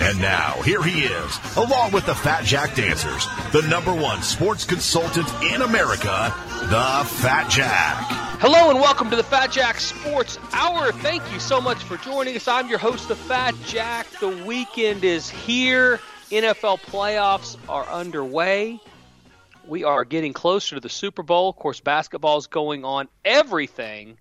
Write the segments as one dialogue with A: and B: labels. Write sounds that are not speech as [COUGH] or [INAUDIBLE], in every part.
A: And now, here he is, along with the Fat Jack Dancers, the number one sports consultant in America, the Fat Jack.
B: Hello and welcome to the Fat Jack Sports Hour. Thank you so much for joining us. I'm your host, the Fat Jack. The weekend is here. NFL playoffs are underway. We are getting closer to the Super Bowl. Of course, basketball is going on. Everything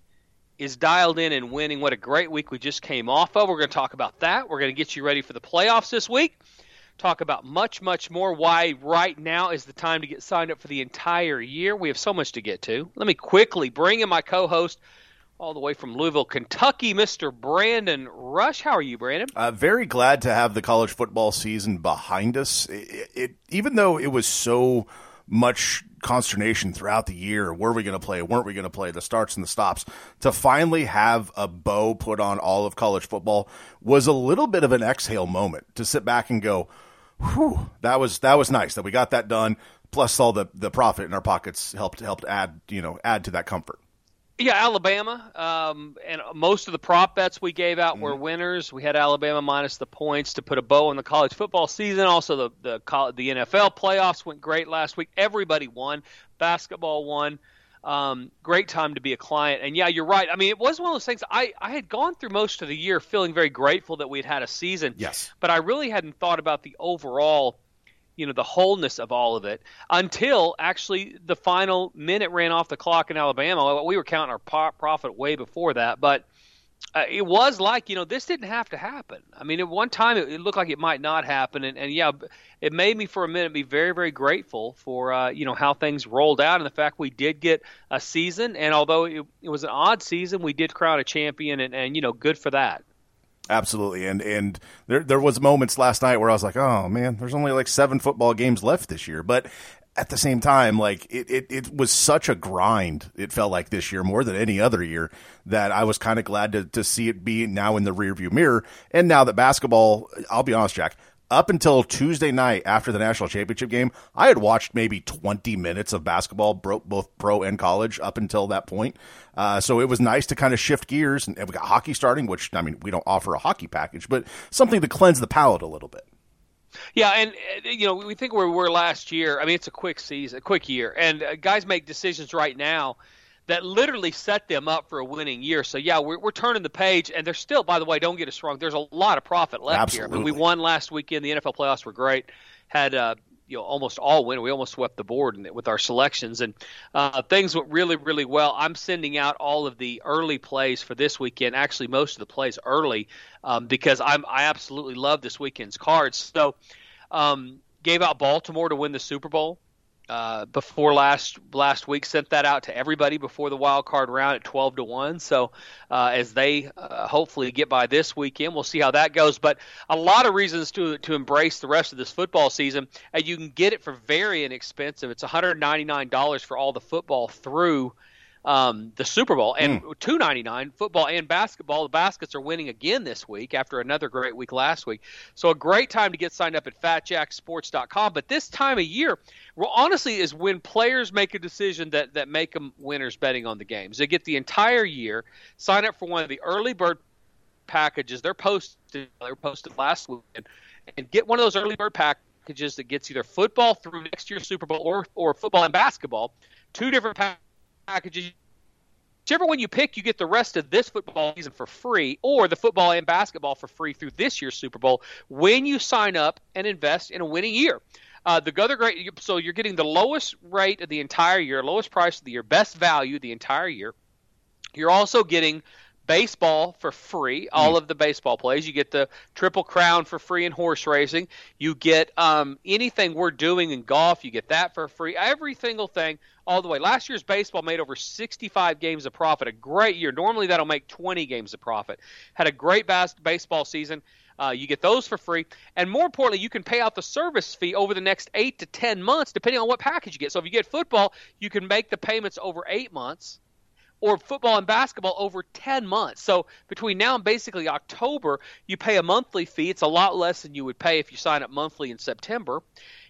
B: is dialed in and winning. What a great week we just came off of. We're going to talk about that. We're going to get you ready for the playoffs this week. Talk about much, much more. Why right now is the time to get signed up for the entire year. We have so much to get to. Let me quickly bring in my co host all the way from Louisville, Kentucky, Mr. Brandon Rush. How are you, Brandon?
C: Uh, very glad to have the college football season behind us. It, it, even though it was so much consternation throughout the year. Were we going to play? Weren't we going to play? The starts and the stops. To finally have a bow put on all of college football was a little bit of an exhale moment to sit back and go, "Whew, that was that was nice that we got that done." Plus, all the the profit in our pockets helped helped add you know add to that comfort.
B: Yeah, Alabama, um, and most of the prop bets we gave out were winners. We had Alabama minus the points to put a bow on the college football season. Also, the the the NFL playoffs went great last week. Everybody won. Basketball won. Um, great time to be a client. And yeah, you're right. I mean, it was one of those things. I I had gone through most of the year feeling very grateful that we had had a season.
C: Yes.
B: But I really hadn't thought about the overall you know the wholeness of all of it until actually the final minute ran off the clock in Alabama. We were counting our profit way before that, but uh, it was like you know this didn't have to happen. I mean, at one time it, it looked like it might not happen, and, and yeah, it made me for a minute be very very grateful for uh, you know how things rolled out and the fact we did get a season. And although it, it was an odd season, we did crown a champion, and, and you know good for that.
C: Absolutely, and and there there was moments last night where I was like, oh man, there's only like seven football games left this year, but at the same time, like it, it, it was such a grind. It felt like this year more than any other year that I was kind of glad to to see it be now in the rearview mirror. And now that basketball, I'll be honest, Jack, up until Tuesday night after the national championship game, I had watched maybe 20 minutes of basketball, both pro and college, up until that point. Uh, so it was nice to kind of shift gears, and we got hockey starting, which I mean, we don't offer a hockey package, but something to cleanse the palate a little bit.
B: Yeah, and uh, you know, we think where we were last year. I mean, it's a quick season, a quick year, and uh, guys make decisions right now that literally set them up for a winning year. So yeah, we're, we're turning the page, and there's still, by the way, don't get us wrong, there's a lot of profit left
C: Absolutely.
B: here. I mean, we won last weekend. The NFL playoffs were great. Had uh, you know almost all win. We almost swept the board with our selections, and uh, things went really, really well. I'm sending out all of the early plays for this weekend. Actually, most of the plays early um, because I'm I absolutely love this weekend's cards. So, um, gave out Baltimore to win the Super Bowl uh, before last last week. Sent that out to everybody before the wild card round at twelve to one. So uh, as they uh, hopefully get by this weekend, we'll see how that goes. But a lot of reasons to to embrace the rest of this football season, and you can get it for very inexpensive. It's one hundred ninety nine dollars for all the football through um, the Super Bowl and
C: Mm.
B: two ninety nine football and basketball. The baskets are winning again this week after another great week last week. So a great time to get signed up at FatJackSports.com. But this time of year, well, honestly, is when players make a decision that that make them winners betting on the games. They get the entire year. Sign up for one of the early bird packages. They're posted. They're posted last weekend, and get one of those early bird packages that gets either football through next year's Super Bowl or or football and basketball. Two different packages packages. Whichever one you pick, you get the rest of this football season for free, or the football and basketball for free through this year's Super Bowl when you sign up and invest in a winning year. Uh, the other great, so you're getting the lowest rate of the entire year, lowest price of the year, best value the entire year. You're also getting baseball for free, all mm. of the baseball plays. You get the Triple Crown for free in horse racing. You get um, anything we're doing in golf, you get that for free. Every single thing, all the way. Last year's baseball made over 65 games of profit, a great year. Normally that'll make 20 games of profit. Had a great bas- baseball season. Uh, you get those for free, and more importantly, you can pay out the service fee over the next eight to ten months, depending on what package you get. So if you get football, you can make the payments over eight months or football and basketball over 10 months. So between now and basically October, you pay a monthly fee. It's a lot less than you would pay if you sign up monthly in September.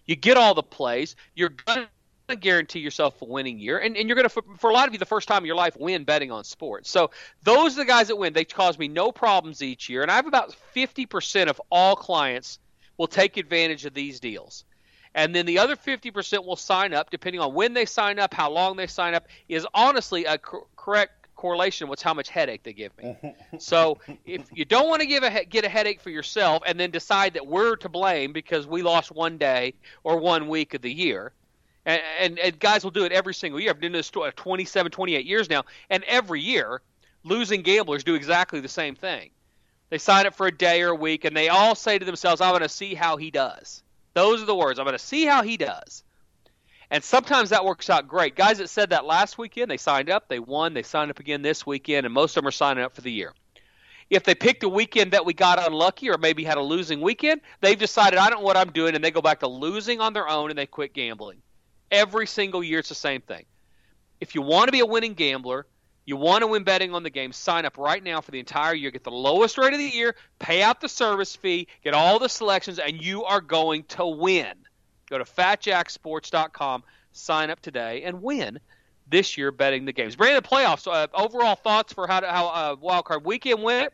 B: You get all the plays. You're going to guarantee yourself a winning year. And, and you're going to, for a lot of you, the first time in your life, win betting on sports. So those are the guys that win. They cause me no problems each year. And I have about 50% of all clients will take advantage of these deals and then the other 50% will sign up depending on when they sign up how long they sign up is honestly a cor- correct correlation with how much headache they give me. [LAUGHS] So if you don't want to give a get a headache for yourself and then decide that we're to blame because we lost one day or one week of the year and, and, and guys will do it every single year. I've been doing this 27 28 years now and every year losing gamblers do exactly the same thing. They sign up for a day or a week and they all say to themselves i'm going to see how he does those are the words. I'm going to see how he does. And sometimes that works out great. Guys that said that last weekend, they signed up, they won, they signed up again this weekend, and most of them are signing up for the year. If they picked a weekend that we got unlucky or maybe had a losing weekend, they've decided, I don't know what I'm doing, and they go back to losing on their own and they quit gambling. Every single year, it's the same thing. If you want to be a winning gambler, you want to win betting on the game, sign up right now for the entire year. Get the lowest rate of the year, pay out the service fee, get all the selections, and you are going to win. Go to fatjacksports.com, sign up today, and win this year betting the games. Brandon, playoffs, uh, overall thoughts for how, to, how uh, wild card weekend went?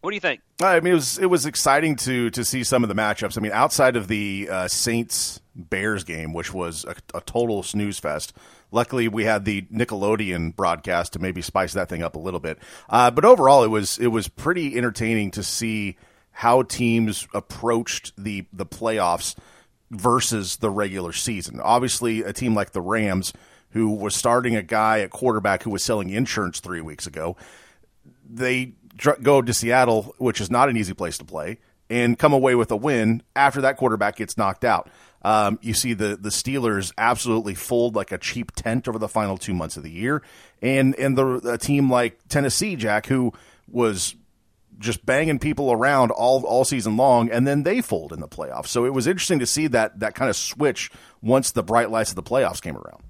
B: What do you think?
C: I mean, it was it was exciting to to see some of the matchups. I mean, outside of the uh, Saints Bears game, which was a, a total snooze fest. Luckily, we had the Nickelodeon broadcast to maybe spice that thing up a little bit. Uh, but overall, it was it was pretty entertaining to see how teams approached the the playoffs versus the regular season. Obviously, a team like the Rams, who was starting a guy at quarterback who was selling insurance three weeks ago, they go to Seattle, which is not an easy place to play, and come away with a win after that quarterback gets knocked out. Um, you see the the Steelers absolutely fold like a cheap tent over the final two months of the year, and and the a team like Tennessee, Jack, who was just banging people around all all season long, and then they fold in the playoffs. So it was interesting to see that that kind of switch once the bright lights of the playoffs came around.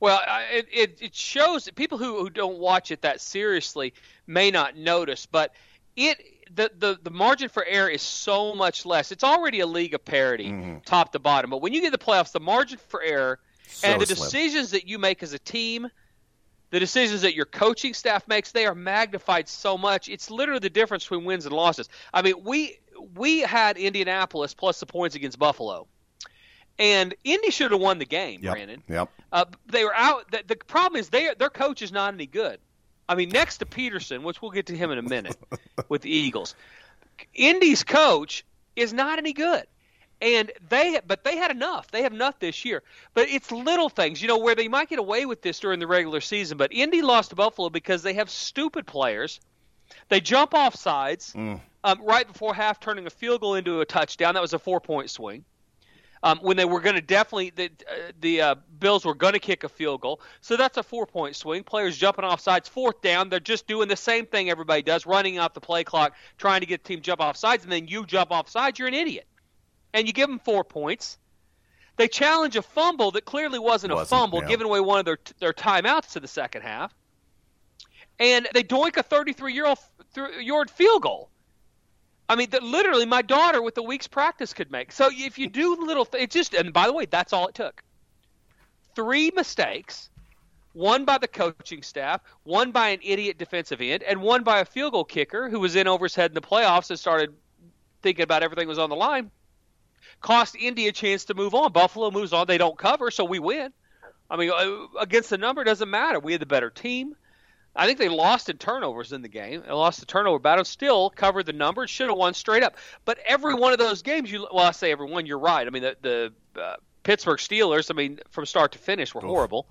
B: Well, it, it, it shows that people who, who don't watch it that seriously may not notice, but it the, the, the margin for error is so much less. It's already a league of parity, mm-hmm. top to bottom. But when you get the playoffs, the margin for error so and the slim. decisions that you make as a team, the decisions that your coaching staff makes, they are magnified so much. It's literally the difference between wins and losses. I mean, we we had Indianapolis plus the points against Buffalo. And Indy should have won the game,
C: yep.
B: Brandon.
C: Yep.
B: Uh, they were out. The, the problem is they, their coach is not any good. I mean, next to Pederson, which we'll get to him in a minute with the Eagles, Indy's coach is not any good. And they, but they had enough. They have enough this year. But it's little things, you know, where they might get away with this during the regular season. But Indy lost to Buffalo because they have stupid players. They jump off sides mm. um, right before half, turning a field goal into a touchdown. That was a four-point swing um, when they were going to definitely the uh, the uh, Bills were going to kick a field goal. So that's a four point swing. Players jumping off sides, fourth down. They're just doing the same thing everybody does, running out the play clock, trying to get the team jump off sides, and then you jump off sides. You're an idiot, and you give them four points. They challenge a fumble that clearly wasn't, wasn't a fumble, yeah. giving away one of their their timeouts to the second half, and they doink a 33 year old yard field goal. I mean, the, literally, my daughter with a week's practice could make. So if you do little, th- it just and by the way, that's all it took. Three mistakes, one by the coaching staff, one by an idiot defensive end, and one by a field goal kicker who was in over his head in the playoffs and started thinking about everything was on the line. Cost Indy a chance to move on. Buffalo moves on; they don't cover, so we win. I mean, uh, against the number doesn't matter. We had the better team. I think they lost in turnovers in the game. They lost the turnover battle, still covered the numbers, should have won straight up. But every one of those games, you well, I say every one, you're right. I mean, the, the uh, Pittsburgh Steelers, I mean, from start to finish, were horrible.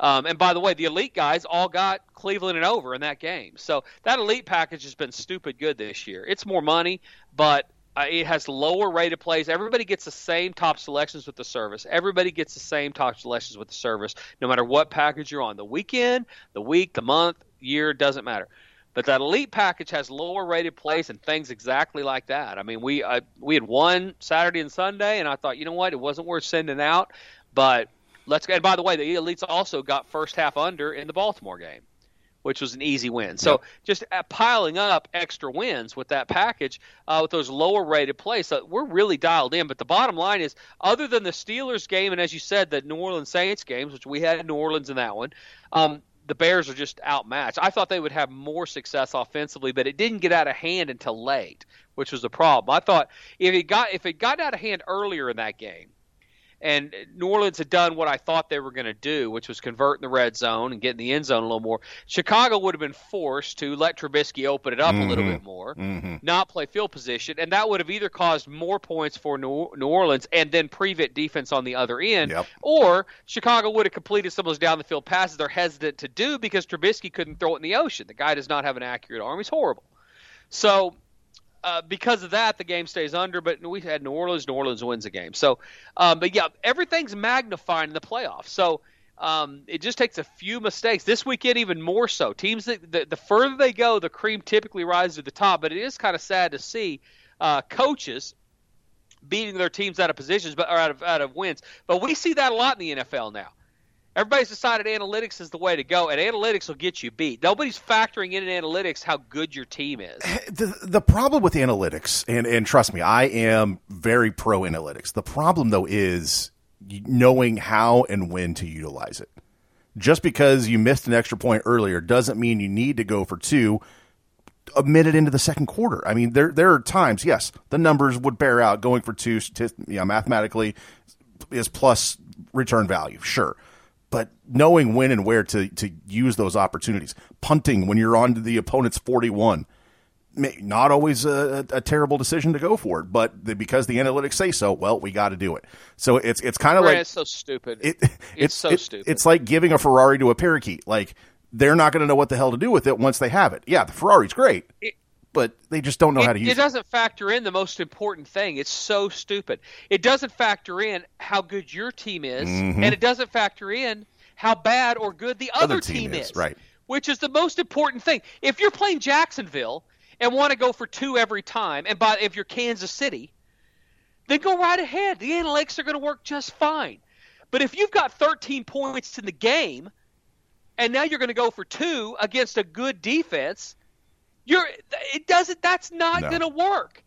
B: Um, and by the way, the elite guys all got Cleveland and over in that game. So that elite package has been stupid good this year. It's more money, but uh, it has lower rated plays. Everybody gets the same top selections with the service. Everybody gets the same top selections with the service, no matter what package you're on. The weekend, the week, the month, year doesn't matter. But that elite package has lower rated plays and things exactly like that. I mean, we uh, we had one Saturday and Sunday, and I thought, you know what, it wasn't worth sending out. But let's go. And by the way, the elites also got first half under in the Baltimore game which was an easy win. So just uh, piling up extra wins with that package uh, with those lower rated plays. So we're really dialed in. But the bottom line is, other than the Steelers game and as you said, the New Orleans Saints games, which we had New Orleans in that one, um, the Bears are just outmatched. I thought they would have more success offensively, but it didn't get out of hand until late, which was the problem. I thought if it got if it got out of hand earlier in that game, and New Orleans had done what I thought they were going to do, which was convert in the red zone and get in the end zone a little more. Chicago would have been forced to let Trubisky open it up
C: mm-hmm.
B: a little bit more,
C: mm-hmm.
B: not play field position, and that would have either caused more points for New, New Orleans and then prevent defense on the other end,
C: yep.
B: or Chicago would have completed some of those down the field passes they're hesitant to do because Trubisky couldn't throw it in the ocean. The guy does not have an accurate arm; he's horrible. So uh, because of that, the game stays under. But we had New Orleans. New Orleans wins the game. So, um, but yeah, everything's magnified in the playoffs. So um, it just takes a few mistakes. This weekend, even more so. Teams that the, the further they go, the cream typically rises to the top. But it is kind of sad to see uh, coaches beating their teams out of positions, but or out of out of wins. But we see that a lot in the NFL now. Everybody's decided analytics is the way to go, and analytics will get you beat. Nobody's factoring in in analytics how good your team is. [LAUGHS]
C: The, the problem with analytics, and, and trust me, I am very pro analytics. The problem, though, is knowing how and when to utilize it. Just because you missed an extra point earlier doesn't mean you need to go for two a minute into the second quarter. I mean, there there are times, yes, the numbers would bear out going for two, you know, mathematically is plus return value, sure but knowing when and where to, to use those opportunities. Punting when you're on to the opponent's 41. Not always a, a, terrible decision to go for it, but the, because the analytics say so, well, we got to do it. So it's it's kind of like
B: it's so stupid.
C: It,
B: it's, [LAUGHS]
C: it's
B: so
C: it,
B: stupid.
C: It's like giving a Ferrari to a parakeet. Like they're not going to know what the hell to do with it once they have it. Yeah, the Ferrari's great.
B: It,
C: but they just don't know
B: it,
C: how to use
B: it.
C: It
B: doesn't factor in the most important thing. It's so stupid. It doesn't factor in how good your team is,
C: mm-hmm.
B: and it doesn't factor in how bad or good the other,
C: other team,
B: team
C: is, Right.
B: Which is the most important thing. If you're playing Jacksonville and want to go for two every time, and by if you're Kansas City, then go right ahead. The analytics are going to work just fine. But if you've got 13 points in the game, and now you're going to go for two against a good defense, you're it doesn't. That's not
C: No.
B: going to work.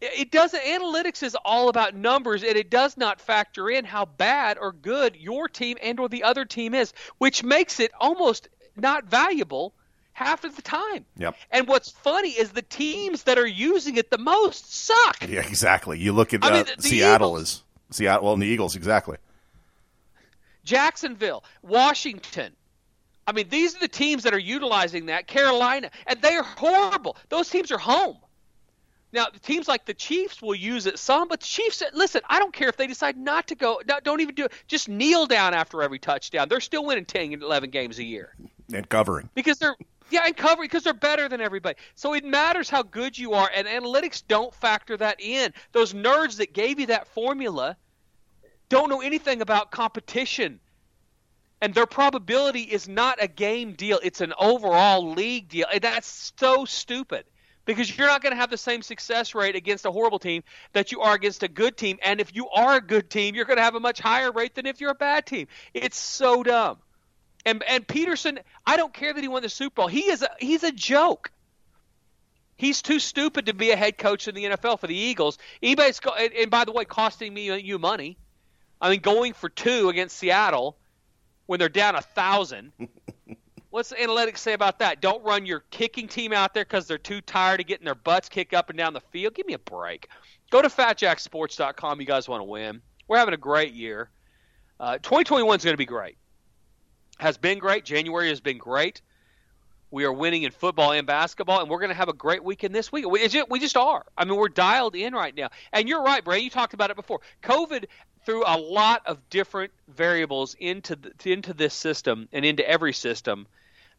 B: It doesn't. Analytics is all about numbers, and it does not factor in how bad or good your team and or the other team is, which makes it almost not valuable half of the time.
C: Yep.
B: And what's funny is the teams that are using it the most suck.
C: Yeah, exactly. You look at
B: I
C: uh,
B: mean, the- the
C: Seattle
B: Eagles-
C: is Seattle. Well, and the Eagles exactly.
B: Jacksonville, Washington. I mean, these are the teams that are utilizing that. Carolina, and they are horrible. Those teams are home. Now, teams like the Chiefs will use it some, but the Chiefs, listen, I don't care if they decide not to go, no, don't even do it. Just kneel down after every touchdown. They're still winning 10 and 11 games a year
C: And covering.
B: because they're yeah, and covering because they're better than everybody. So it matters how good you are, and analytics don't factor that in. Those nerds that gave you that formula don't know anything about competition. And their probability is not a game deal, it's an overall league deal. And that's so stupid because you're not going to have the same success rate against a horrible team that you are against a good team. And if you are a good team, you're going to have a much higher rate than if you're a bad team. It's so dumb. And and Pederson, I don't care that he won the Super Bowl. He is a, he's a joke. He's too stupid to be a head coach in the NFL for the Eagles. Anybody's and, and by the way, costing me uh, you money. I mean, going for two against Seattle when they're down a thousand. [LAUGHS] What's the analytics say about that? Don't run your kicking team out there because they're too tired of getting their butts kicked up and down the field. Give me a break. Go to fatjacksports.com. You guys want to win. We're having a great year. Uh, 2021 is going to be great. Has been great. January has been great. We are winning in football and basketball, and we're going to have a great weekend this week. We just, we just are. I mean, we're dialed in right now. And you're right, Bray. You talked about it before. COVID threw a lot of different variables into the, into this system and into every system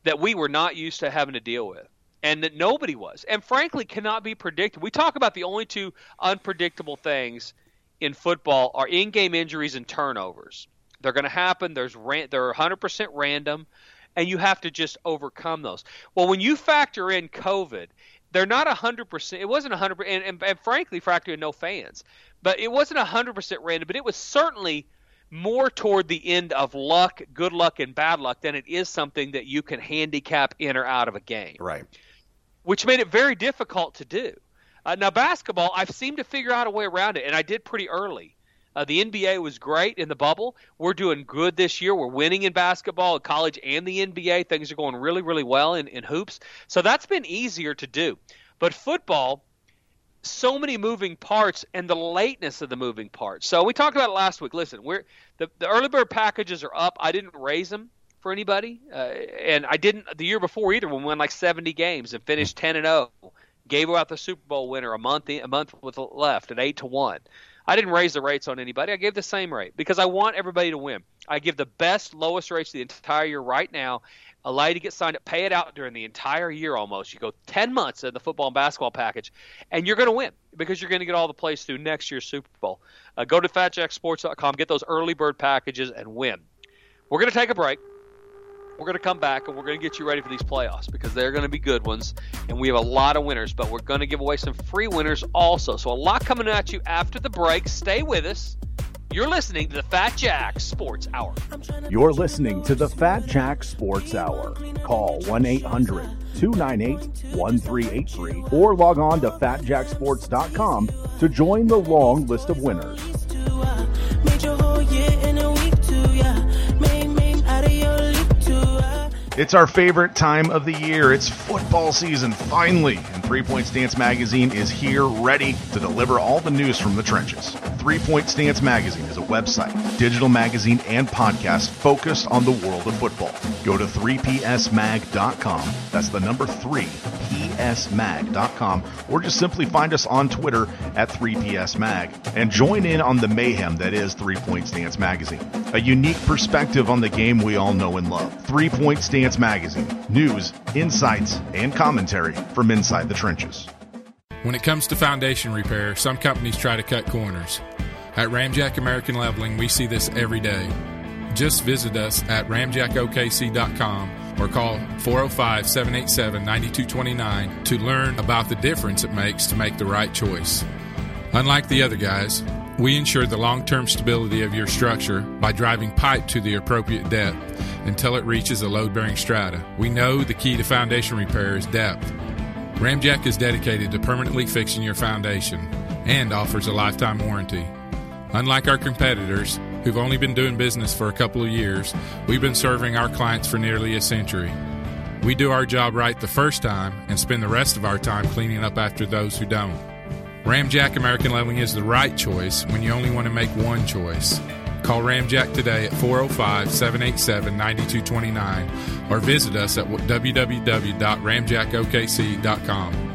B: that we were not used to having to deal with and that nobody was, and frankly cannot be predicted. We talk about the only two unpredictable things in football are in-game injuries and turnovers. They're going to happen. There's ran- they're 100% random, and you have to just overcome those. Well, when you factor in COVID, they're not 100%. It wasn't 100%, and, and, and frankly, no fans, but it wasn't 100% random. But it was certainly more toward the end of luck, good luck, and bad luck than it is something that you can handicap in or out of a game.
C: Right
B: which made it very difficult to do. Uh, now, basketball, I've seemed to figure out a way around it, and I did pretty early. Uh, the NBA was great in the bubble. We're doing good this year. We're winning in basketball, at college, and the NBA. Things are going really, really well in, in hoops. So that's been easier to do. But football, so many moving parts and the lateness of the moving parts. So we talked about it last week. Listen, we're the, the early bird packages are up. I didn't raise them for anybody, uh, and I didn't the year before either. When we won like 70 games and finished 10 and 0, gave out the Super Bowl winner a month a month with left at eight to one. I didn't raise the rates on anybody. I gave the same rate because I want everybody to win. I give the best, lowest rates the entire year right now. Allow you to get signed up, pay it out during the entire year almost. You go 10 months in the football and basketball package, and you're going to win because you're going to get all the plays through next year's Super Bowl. Uh, go to fatjacksports.com, get those early bird packages, and win. We're going to take a break. We're going to come back and we're going to get you ready for these playoffs because they're going to be good ones. And we have a lot of winners, but we're going to give away some free winners also. So a lot coming at you after the break. Stay with us. You're listening to the Fat Jack Sports Hour.
D: You're listening to the Fat Jack Sports Hour. Call 1 800 298 1383 or log on to fatjacksports.com to join the long list of winners.
E: It's our favorite time of the year. It's football season, finally. And Three Point Stance Magazine is here, ready to deliver all the news from the trenches. Three Point Stance Magazine is a website, digital magazine, and podcast focused on the world of football. Go to 3psmag.com. That's the number three, 3psmag.com or just simply find us on Twitter at 3psmag and join in on the mayhem that is Three Point Stance Magazine. A unique perspective on the game we all know and love. Three Point Stance Magazine. News, insights, and commentary from inside the trenches.
F: When it comes to foundation repair, some companies try to cut corners. At Ramjack American Leveling, we see this every day. Just visit us at ramjackokc.com or call 405 787 9229 to learn about the difference it makes to make the right choice. Unlike the other guys, we ensure the long term stability of your structure by driving pipe to the appropriate depth until it reaches a load bearing strata. We know the key to foundation repair is depth. Ramjack is dedicated to permanently fixing your foundation and offers a lifetime warranty. Unlike our competitors, who've only been doing business for a couple of years, we've been serving our clients for nearly a century. We do our job right the first time and spend the rest of our time cleaning up after those who don't. Ramjack American Leveling is the right choice when you only want to make one choice. Call Ramjack today at 405 787 9229 or visit us at www.ramjackokc.com.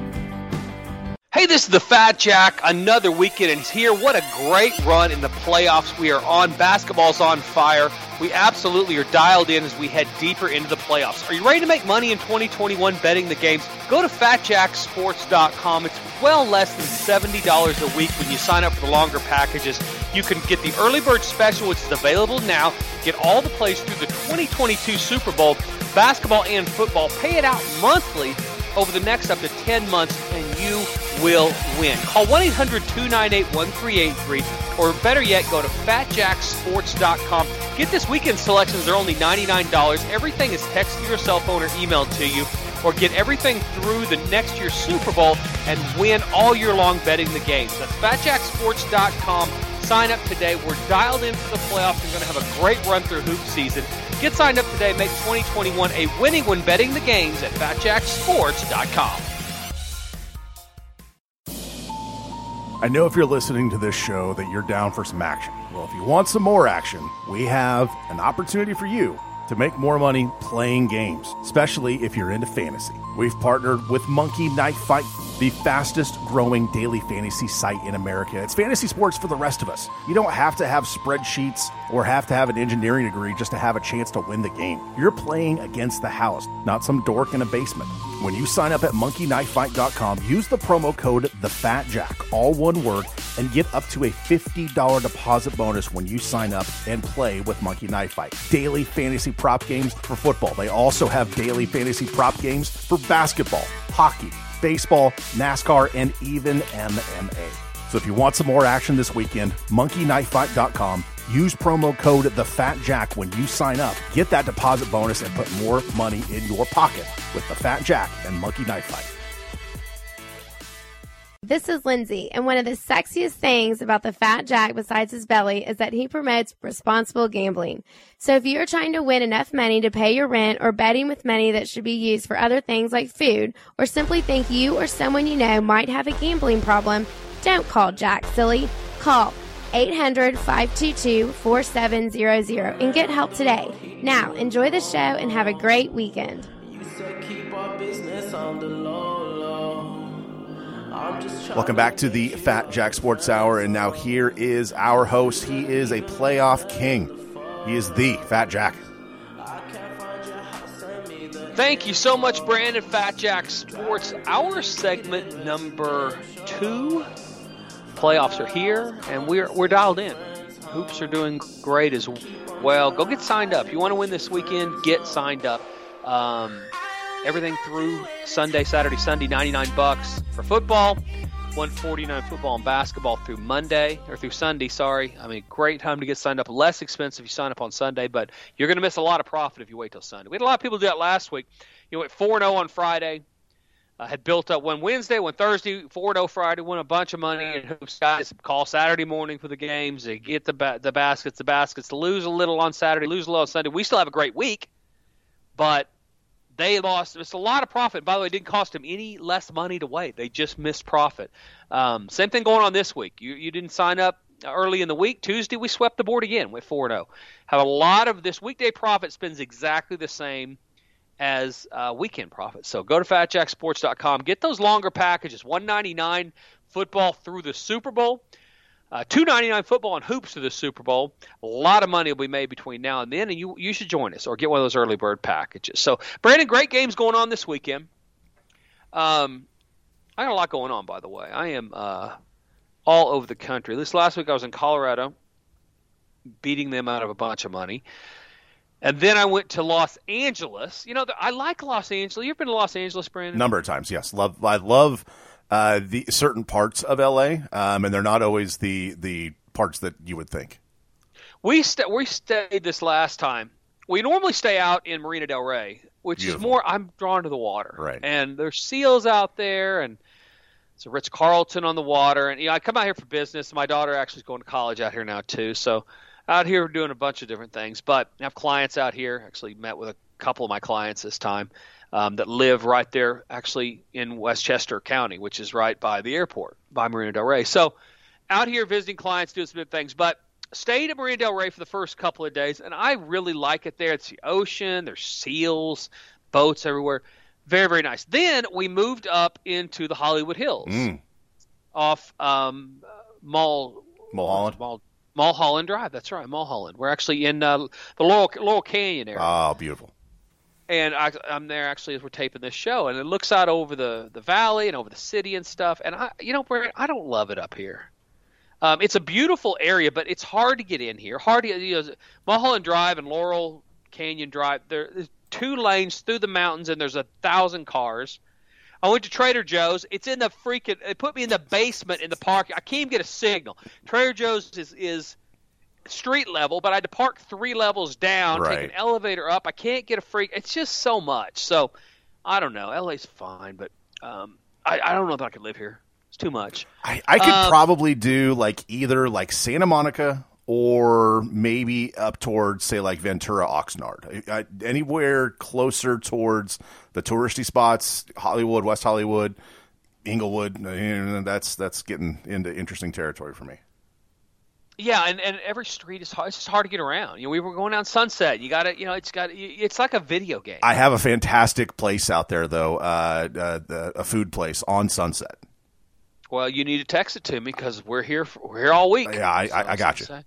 B: Hey, this is the Fat Jack. Another weekend and here. What a great run in the playoffs we are on. Basketball's on fire. We absolutely are dialed in as we head deeper into the playoffs. Are you ready to make money in 2021 betting the games? Go to fatjacksports.com. It's well less than $70 a week when you sign up for the longer packages. You can get the early bird special, which is available now. Get all the plays through the 2022 Super Bowl, basketball and football. Pay it out monthly over the next up to 10 months, and you will win. Call 1 800 298 1383, or better yet, go to fatjacksports.com. Get this weekend selections, they're only $99. Everything is texted to your cell phone or emailed to you, or get everything through the next year's Super Bowl and win all year long betting the games. That's fatjacksports.com. Sign up today. We're dialed in for the playoffs. We're going to have a great run through hoop season. Get signed up today. Make 2021 a winning when betting the games at fatjacksports.com.
C: I know if you're listening to this show that you're down for some action. Well, if you want some more action, we have an opportunity for you to make more money playing games, especially if you're into fantasy. We've partnered with Monkey Knife Fight, the fastest growing daily fantasy site in America. It's fantasy sports for the rest of us. You don't have to have spreadsheets or have to have an engineering degree just to have a chance to win the game. You're playing against the house, not some dork in a basement. When you sign up at monkeyknifefight.com, use the promo code TheFatJack, all one word, and get up to a $50 deposit bonus when you sign up and play with Monkey Knife Fight. Daily fantasy prop games for football. They also have daily fantasy prop games for basketball, hockey, baseball, NASCAR, and even MMA. So if you want some more action this weekend, monkeyknifefight.com. Use promo code TheFatJack when you sign up. Get that deposit bonus and put more money in your pocket with The Fat Jack and Monkey Knife Fight.
G: This is Lindsay, and one of the sexiest things about the Fat Jack besides his belly is that he promotes responsible gambling. So if you're trying to win enough money to pay your rent or betting with money that should be used for other things like food, or simply think you or someone you know might have a gambling problem, don't call Jack Silly. Call 800 522 4700 and get help today. Now, enjoy the show and have a great weekend.
C: Welcome back to the Fat Jack Sports Hour, and now here is our host. He is a playoff king. He is the Fat Jack.
B: Thank you so much, Brandon. Fat Jack Sports Hour segment number two. Playoffs are here, and we're we're dialed in. Hoops are doing great as well. Go get signed up. You want to win this weekend? Get signed up. Um, everything through Sunday, Saturday, Sunday, 99 bucks for football, 149 football and basketball through Monday or through Sunday, sorry. I mean, great time to get signed up. Less expensive if you sign up on Sunday, but you're going to miss a lot of profit if you wait till Sunday. We had a lot of people do that last week. You went 4 0 on Friday. Uh, had built up one Wednesday, one Thursday, 4 0 Friday, won a bunch of money. And hoops guys call Saturday morning for the games. They get the, ba- the baskets, the baskets, lose a little on Saturday, lose a little on Sunday. We still have a great week, but they lost. It's a lot of profit. By the way, it didn't cost them any less money to wait. They just missed profit. Um, same thing going on this week. You you didn't sign up early in the week. Tuesday we swept the board again with 4-0. Have a lot of this weekday profit spends exactly the same as uh, weekend profits. So go to fatjacksports.com. Get those longer packages. 199 football through the Super Bowl. Uh, Two ninety nine football and hoops to the Super Bowl. A lot of money will be made between now and then, and you you should join us or get one of those early bird packages. So, Brandon, great games going on this weekend. Um, I got a lot going on, by the way. I am uh, all over the country. This last week I was in Colorado, beating them out of a bunch of money. And then I went to Los Angeles. You know, I like Los Angeles. You've been to Los Angeles, Brandon?
C: Number of times, yes. Love. I love uh, the certain parts of LA, um, and they're not always the the parts that you would think.
B: We st- we stayed this last time. We normally stay out in Marina Del Rey, which
C: Beautiful.
B: is more. I'm drawn to the water,
C: Right.
B: And there's seals out there, and it's a Ritz Carlton on the water. And you know, I come out here for business. My daughter actually is going to college out here now too, so out here doing a bunch of different things. But I have clients out here. Actually, met with a couple of my clients this time um, that live right there, actually in Westchester County, which is right by the airport, by Marina Del Rey. So out here visiting clients, doing some good things. But stayed at Marina Del Rey for the first couple of days, and I really like it there. It's the ocean. There's seals, boats everywhere. Very, very nice. Then we moved up into the Hollywood Hills
C: Mm.
B: off um, Mall
C: Mulholland.
B: Mall, Mulholland Drive. That's right, Mulholland. We're actually in uh, the Laurel, Laurel Canyon area
C: Oh, beautiful.
B: and I, I'm there actually as we're taping this show, and it looks out over the the valley and over the city and stuff. And I, you know, I don't love it up here. Um, it's a beautiful area, but it's hard to get in here. Hard to you know, Mulholland Drive and Laurel Canyon Drive. There, there's two lanes through the mountains, and there's a thousand cars. I went to Trader Joe's. It's in the freaking. It put me in the basement in the park. I can't even get a signal. Trader Joe's is is street level, but I had to park three levels down,
C: Right.
B: take an elevator up. I can't get a freak. It's just so much. So I don't know. LA's fine, but um, I, I don't know if I could live here. It's too much.
C: I, I could
B: Um,
C: probably do like either like Santa Monica or maybe up towards say like Ventura, Oxnard, I, I, anywhere closer towards the touristy spots, Hollywood, West Hollywood, Inglewood. uh, That's that's getting into interesting territory for me.
B: Yeah, and, and every street is hard. It's just hard to get around. You know, we were going down Sunset. You got to, you know, it's got. It's like a video game.
C: I have a fantastic place out there, though. Uh, uh, the, a food place on Sunset.
B: Well, you need to text it to me because we're here. For, we're here all week.
C: Yeah, I, I, I got you.
B: Say.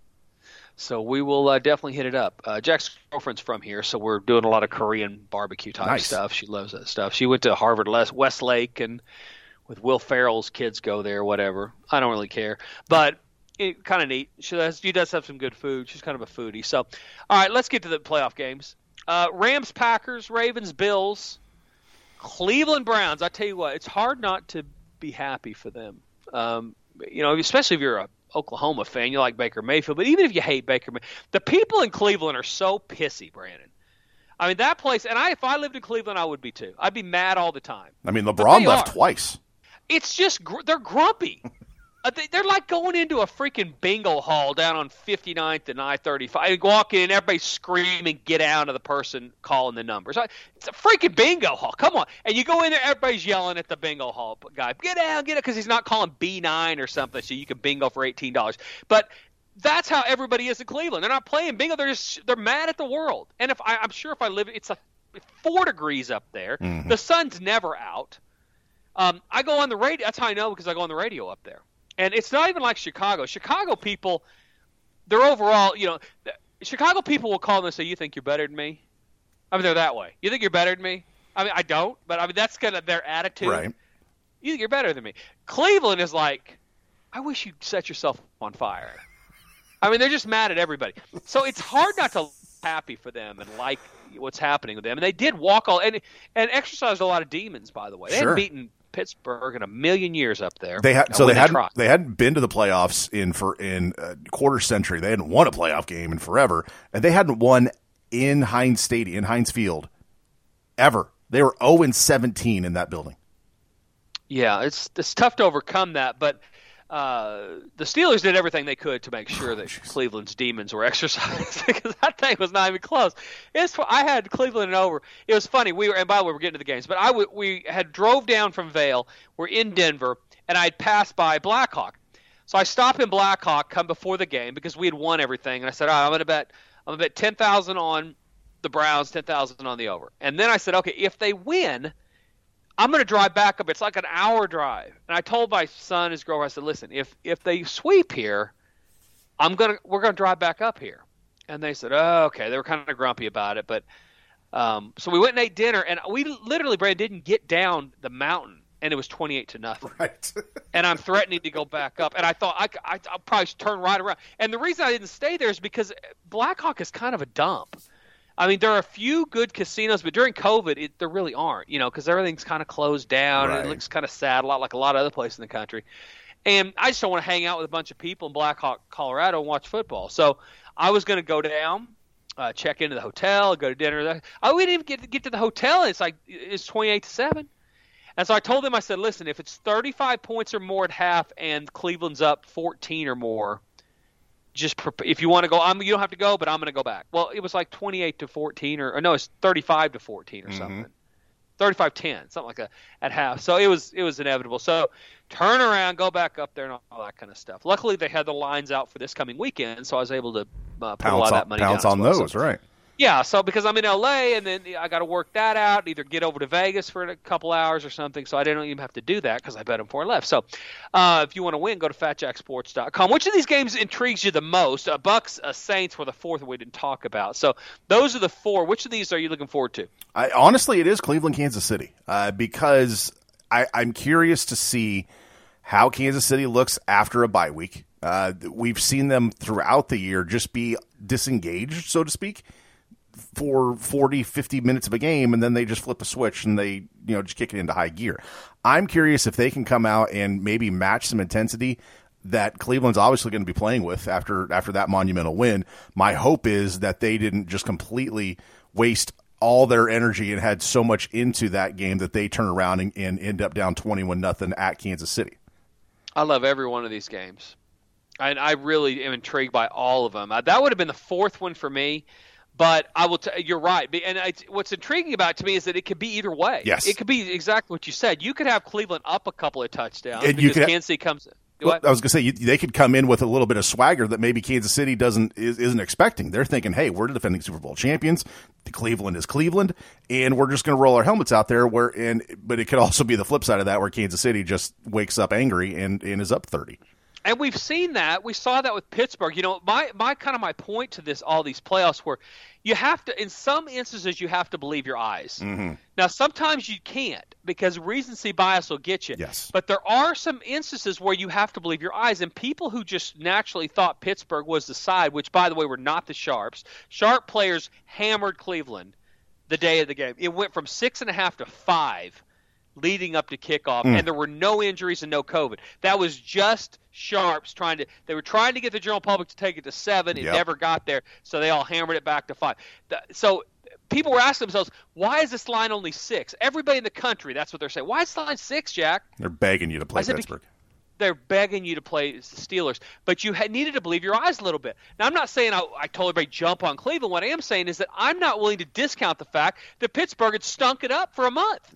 B: So we will uh, definitely hit it up. Uh, Jack's girlfriend's from here, so we're doing a lot of Korean barbecue type
C: Nice.
B: stuff. She loves that stuff. She went to Harvard Westlake and with Will Ferrell's kids go there, whatever. I don't really care, but it kind of neat. She does, she does have some good food. She's kind of a foodie. So, all right, let's get to the playoff games. Uh, Rams, Packers, Ravens, Bills, Cleveland Browns. I tell you what, it's hard not to be happy for them. Um, you know, especially if you're a Oklahoma fan, you like Baker Mayfield, but even if you hate Baker, the people in Cleveland are so pissy, Brandon. I mean, that place, and I, if I lived in Cleveland, I would be too. I'd be mad all the time.
C: I mean, LeBron left
B: are.
C: twice.
B: It's just gr- they're grumpy. Uh, they- They're like going into a freaking bingo hall down on 59th and I-35. You walk in, everybody's screaming, "Get out!" of the person calling the numbers. It's a freaking bingo hall. Come on, and you go in there, everybody's yelling at the bingo hall guy, "Get out! Get out!" Because he's not calling B9 or something, so you can bingo for eighteen dollars. But that's how everybody is in Cleveland. They're not playing bingo. They're just they're mad at the world. And if I, I'm sure if I live, it's a four degrees up there.
C: Mhm.
B: The sun's never out. Um, I go on the radio. That's how I know because I go on the radio up there. And it's not even like Chicago. Chicago people, they're overall, you know, Chicago people will call them and say, "You think you're better than me?" I mean, they're that way. You think you're better than me? I mean, I don't, but I mean that's kind of their attitude.
C: Right.
B: You think you're better than me? Cleveland is like, I wish you'd set yourself on fire. I mean, they're just mad at everybody. So it's hard not to be happy for them and like what's happening with them. And they did walk all and and exercised a lot of demons, by the way. They
C: Sure.
B: hadn't beaten Pittsburgh in a million years up there.
C: They had so
B: when
C: they hadn't
B: tried.
C: they hadn't been to the playoffs in for in a quarter century. They hadn't won a playoff game in forever, and they hadn't won in Heinz Stadium in Heinz Field ever. They were zero and seventeen in that building.
B: Yeah, it's it's tough to overcome that, but uh, the Steelers did everything they could to make sure that Cleveland's demons were [LAUGHS] exercised because that thing was not even close. It's I had Cleveland and over. It was funny. We were and by the way we're getting to the games, but I w- we had drove down from Vail. We're in Denver, and I'd passed by Blackhawk. So I stop in Blackhawk, come before the game because we had won everything, and I said, all right, I'm gonna bet I'm gonna bet ten thousand on the Browns, ten thousand on the over, and then I said, okay, if they win. I'm going to drive back up. It's like an hour drive. And I told my son, his girlfriend, I said, listen, if if they sweep here, I'm gonna we're gonna drive back up here. And they said, oh, okay. They were kind of grumpy about it, but um, so we went and ate dinner, and we literally, Brad, didn't get down the mountain, and it was 28 to nothing.
C: Right. [LAUGHS]
B: and I'm threatening to go back up, and I thought I, I I'll probably turn right around. And the reason I didn't stay there is because Blackhawk is kind of a dump. I mean, there are a few good casinos, but during COVID, it, there really aren't. You know, because everything's kind of closed down. And
C: Right.
B: it looks kind of sad, a lot like a lot of other places in the country. And I just don't want to hang out with a bunch of people in Blackhawk, Colorado, and watch football. So I was going to go down, uh, check into the hotel, go to dinner. I we didn't even get get to the hotel. And it's like it's twenty eight to seven. And so I told them, I said, listen, if it's 35 points or more at half and Cleveland's up 14 or more, just if you want to go, I'm, you don't have to go, but I'm going to go back. Well, it was like 28 to 14 or, or no, it's 35 to 14 or something. 35-10, something like that at half. So it was it was inevitable. So turn around, go back up there, and all that kind of stuff. Luckily, they had the lines out for this coming weekend, so I was able to uh, put a lot
C: Pounce
B: of that
C: on,
B: money
C: pounce
B: down.
C: on
B: well.
C: those, right?
B: Yeah, so because I'm in LA and then I got to work that out, either get over to Vegas for a couple hours or something. So I didn't even have to do that because I bet them four left. So uh, if you want to win, go to FatJackSports.com. Which of these games intrigues you the most? Uh, Bucs, uh, Saints were the fourth we didn't talk about. So those are the four. Which of these are you looking forward to?
C: I, honestly, it is Cleveland, Kansas City, uh, because I, I'm curious to see how Kansas City looks after a bye week. Uh, we've seen them throughout the year just be disengaged, so to speak, for 40, 50 minutes of a game, and then they just flip a switch and they, you know, just kick it into high gear. I'm curious if they can come out and maybe match some intensity that Cleveland's obviously going to be playing with after after that monumental win. My hope is that they didn't just completely waste all their energy and had so much into that game that they turn around and, and end up down 21 nothing at Kansas City.
B: I love every one of these games. And I really am intrigued by all of them. Uh, that would have been the fourth one for me. But I will. T- you're right. And I, what's intriguing about it to me is that it could be either way.
C: Yes.
B: It could be exactly what you said. You could have Cleveland up a couple of touchdowns
C: And
B: because Kansas City comes.
C: Well, I was going to say you, they could come in with a little bit of swagger that maybe Kansas City doesn't is, isn't expecting. They're thinking, "Hey, we're the defending Super Bowl champions. Cleveland is Cleveland, and we're just going to roll our helmets out there." Where and but it could also be the flip side of that, where Kansas City just wakes up angry and, and is up thirty.
B: And we've seen that. We saw that with Pittsburgh. You know, my my kind of my point to this all these playoffs where you have to in some instances you have to believe your eyes.
C: Mm-hmm.
B: Now sometimes you can't because recency bias will get you.
C: Yes.
B: But there are some instances where you have to believe your eyes and people who just naturally thought Pittsburgh was the side, which by the way were not the Sharps. Sharp players hammered Cleveland the day of the game. It went from six and a half to five leading up to kickoff,
C: Mm.
B: and there were no injuries and no COVID. That was just sharps trying to. They were trying to get the general public to take it to seven. It
C: Yep.
B: never got there, so they all hammered it back to five. The- So people were asking themselves, why is this line only six? Everybody in the country, that's what they're saying. Why is the line six, Jack?
C: They're begging you to play
B: said,
C: Pittsburgh.
B: they're begging you to play the Steelers, but you had needed to believe your eyes a little bit. Now, I'm not saying I, I told everybody jump on Cleveland. What I am saying is that I'm not willing to discount the fact that Pittsburgh had stunk it up for a month.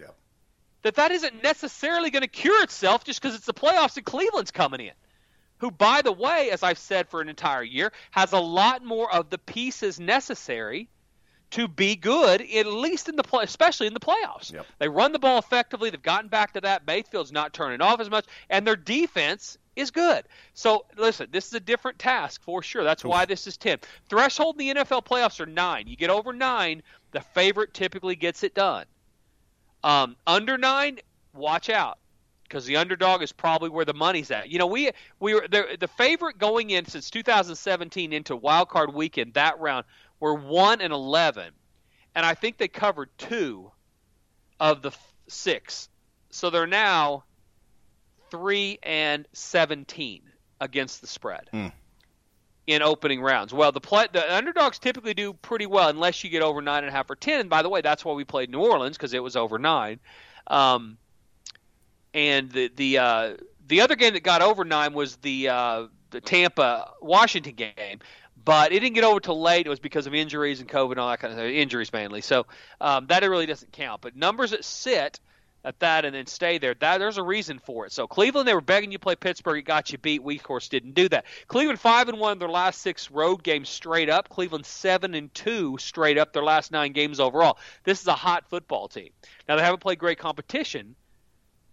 B: That that isn't necessarily going to cure itself just because it's the playoffs and Cleveland's coming in. Who, by the way, as I've said for an entire year, has a lot more of the pieces necessary to be good, at least in the play, especially in the playoffs. They run the ball effectively. They've gotten back to that. Mayfield's not turning off as much, and their defense is good. So listen, this is a different task for sure. That's why this is ten. Threshold in the NFL playoffs are nine. You get over nine, the favorite typically gets it done. Um, under nine, watch out because the underdog is probably where the money's at. You know, we we were the the favorite going in since 2017 into wild card weekend that round were one and 11, and I think they covered two of the f- six, so they're now three and 17 against the spread in opening rounds. Well, the play, the underdogs typically do pretty well unless you get over nine and a half or ten. And by the way, that's why we played New Orleans because it was over nine. Um, and the the uh, the other game that got over nine was the uh, the Tampa Washington game. But it didn't get over till late. It was because of injuries and COVID and all that kind of stuff. Injuries mainly. So um, that really doesn't count. But numbers that sit at that and then stay there. That there's a reason for it. So Cleveland, they were begging you to play Pittsburgh. It got you beat. We of course didn't do that. Cleveland five and one their last six road games straight up. Cleveland seven and two straight up their last nine games overall. This is a hot football team. Now they haven't played great competition,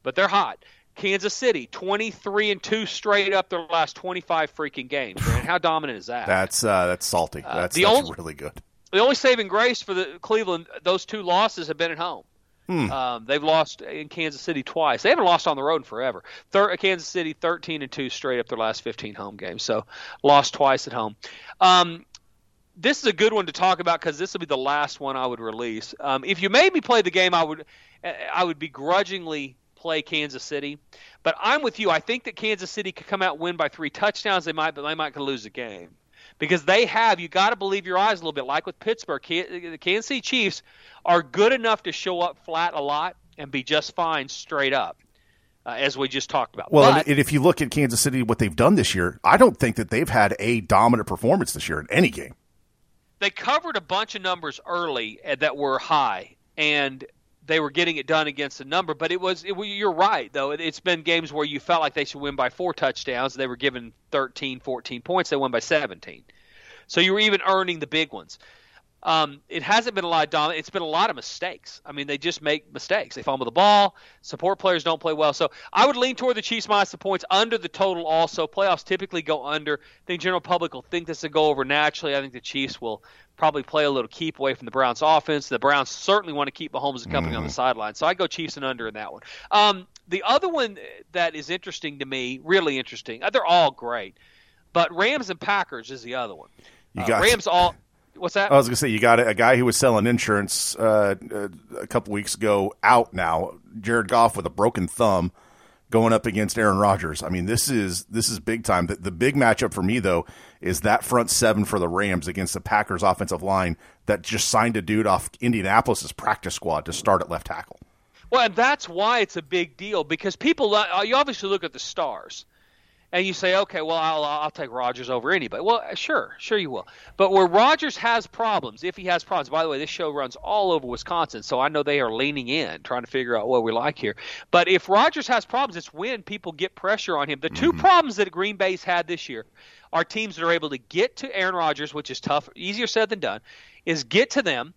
B: but they're hot. Kansas City, 23 and 2 straight up their last 25 freaking games. Man, how dominant is that?
C: That's uh, that's salty. That's,
B: the
C: that's
B: only-
C: really good.
B: The only saving grace for the Cleveland, those two losses have been at home.
C: Hmm.
B: Um, they've lost in Kansas City twice. They haven't lost on the road in forever. Thir- Kansas City 13 and 2 straight up their last 15 home games. So lost twice at home. Um, this is a good one to talk about because this will be the last one I would release. Um, if you made me play the game, I would I would begrudgingly play Kansas City. But I'm with you. I think that Kansas City could come out win by three touchdowns. They might, but they might could lose the game because they have. You got to believe your eyes a little bit. Like with Pittsburgh, the Kansas City Chiefs are good enough to show up flat a lot and be just fine straight up, uh, as we just talked about.
C: Well,
B: But-
C: and if you look at Kansas City, what they've done this year, I don't think that they've had a dominant performance this year in any game.
B: they covered a bunch of numbers early uh, that were high, and they were getting it done against the number. But it was, it, you're right, though. It, it's been games where you felt like they should win by four touchdowns. They were given 13, 14 points. They won by 17. So you were even earning the big ones. Um, it hasn't been a lot of dominant. It's been a lot of mistakes. I mean, they just make mistakes. They fumble the ball. Support players don't play well. So I would lean toward the Chiefs minus the points under the total. Also, playoffs typically go under. I think general public will think this will go over naturally. I think the Chiefs will probably play a little keep away from the Browns' offense. The Browns certainly want to keep Mahomes and company on the sideline. So I go Chiefs and under in that one. Um, the other one that is interesting to me, really interesting. uh, They're all great, but Rams and Packers is the other one.
C: You
B: Uh,
C: got
B: Rams all. What's that?
C: I was going to say you got a, a guy who was selling insurance uh, uh, a couple weeks ago out now. Jared Goff with a broken thumb going up against Aaron Rodgers. I mean, this is this is big time. The, the big matchup for me though is that front seven for the Rams against the Packers offensive line that just signed a dude off Indianapolis's practice squad to start at left tackle.
B: Well, and that's why it's a big deal because people, uh, you obviously look at the stars. And you say, okay, well, I'll I'll take Rodgers over anybody. Well, sure, sure you will. But where Rodgers has problems, if he has problems, by the way, this show runs all over Wisconsin, so I know they are leaning in, trying to figure out what we like here. But if Rodgers has problems, it's when people get pressure on him. The 2 problems that Green Bay's had this year are teams that are able to get to Aaron Rodgers, which is tough, easier said than done, is get to them,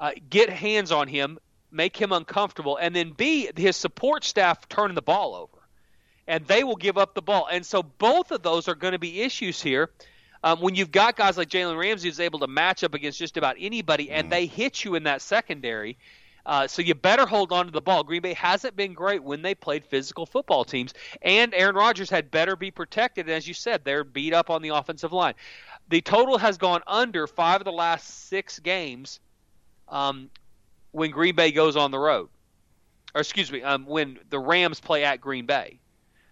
B: uh, get hands on him, make him uncomfortable, and then B, his support staff turning the ball over and they will give up the ball. And so both of those are going to be issues here. Um, when you've got guys like Jalen Ramsey who's able to match up against just about anybody, and they hit you in that secondary, uh, so you better hold on to the ball. Green Bay hasn't been great when they played physical football teams, and Aaron Rodgers had better be protected. And as you said, they're beat up on the offensive line. The total has gone under five of the last six games um, when Green Bay goes on the road, or excuse me, um, when the Rams play at Green Bay.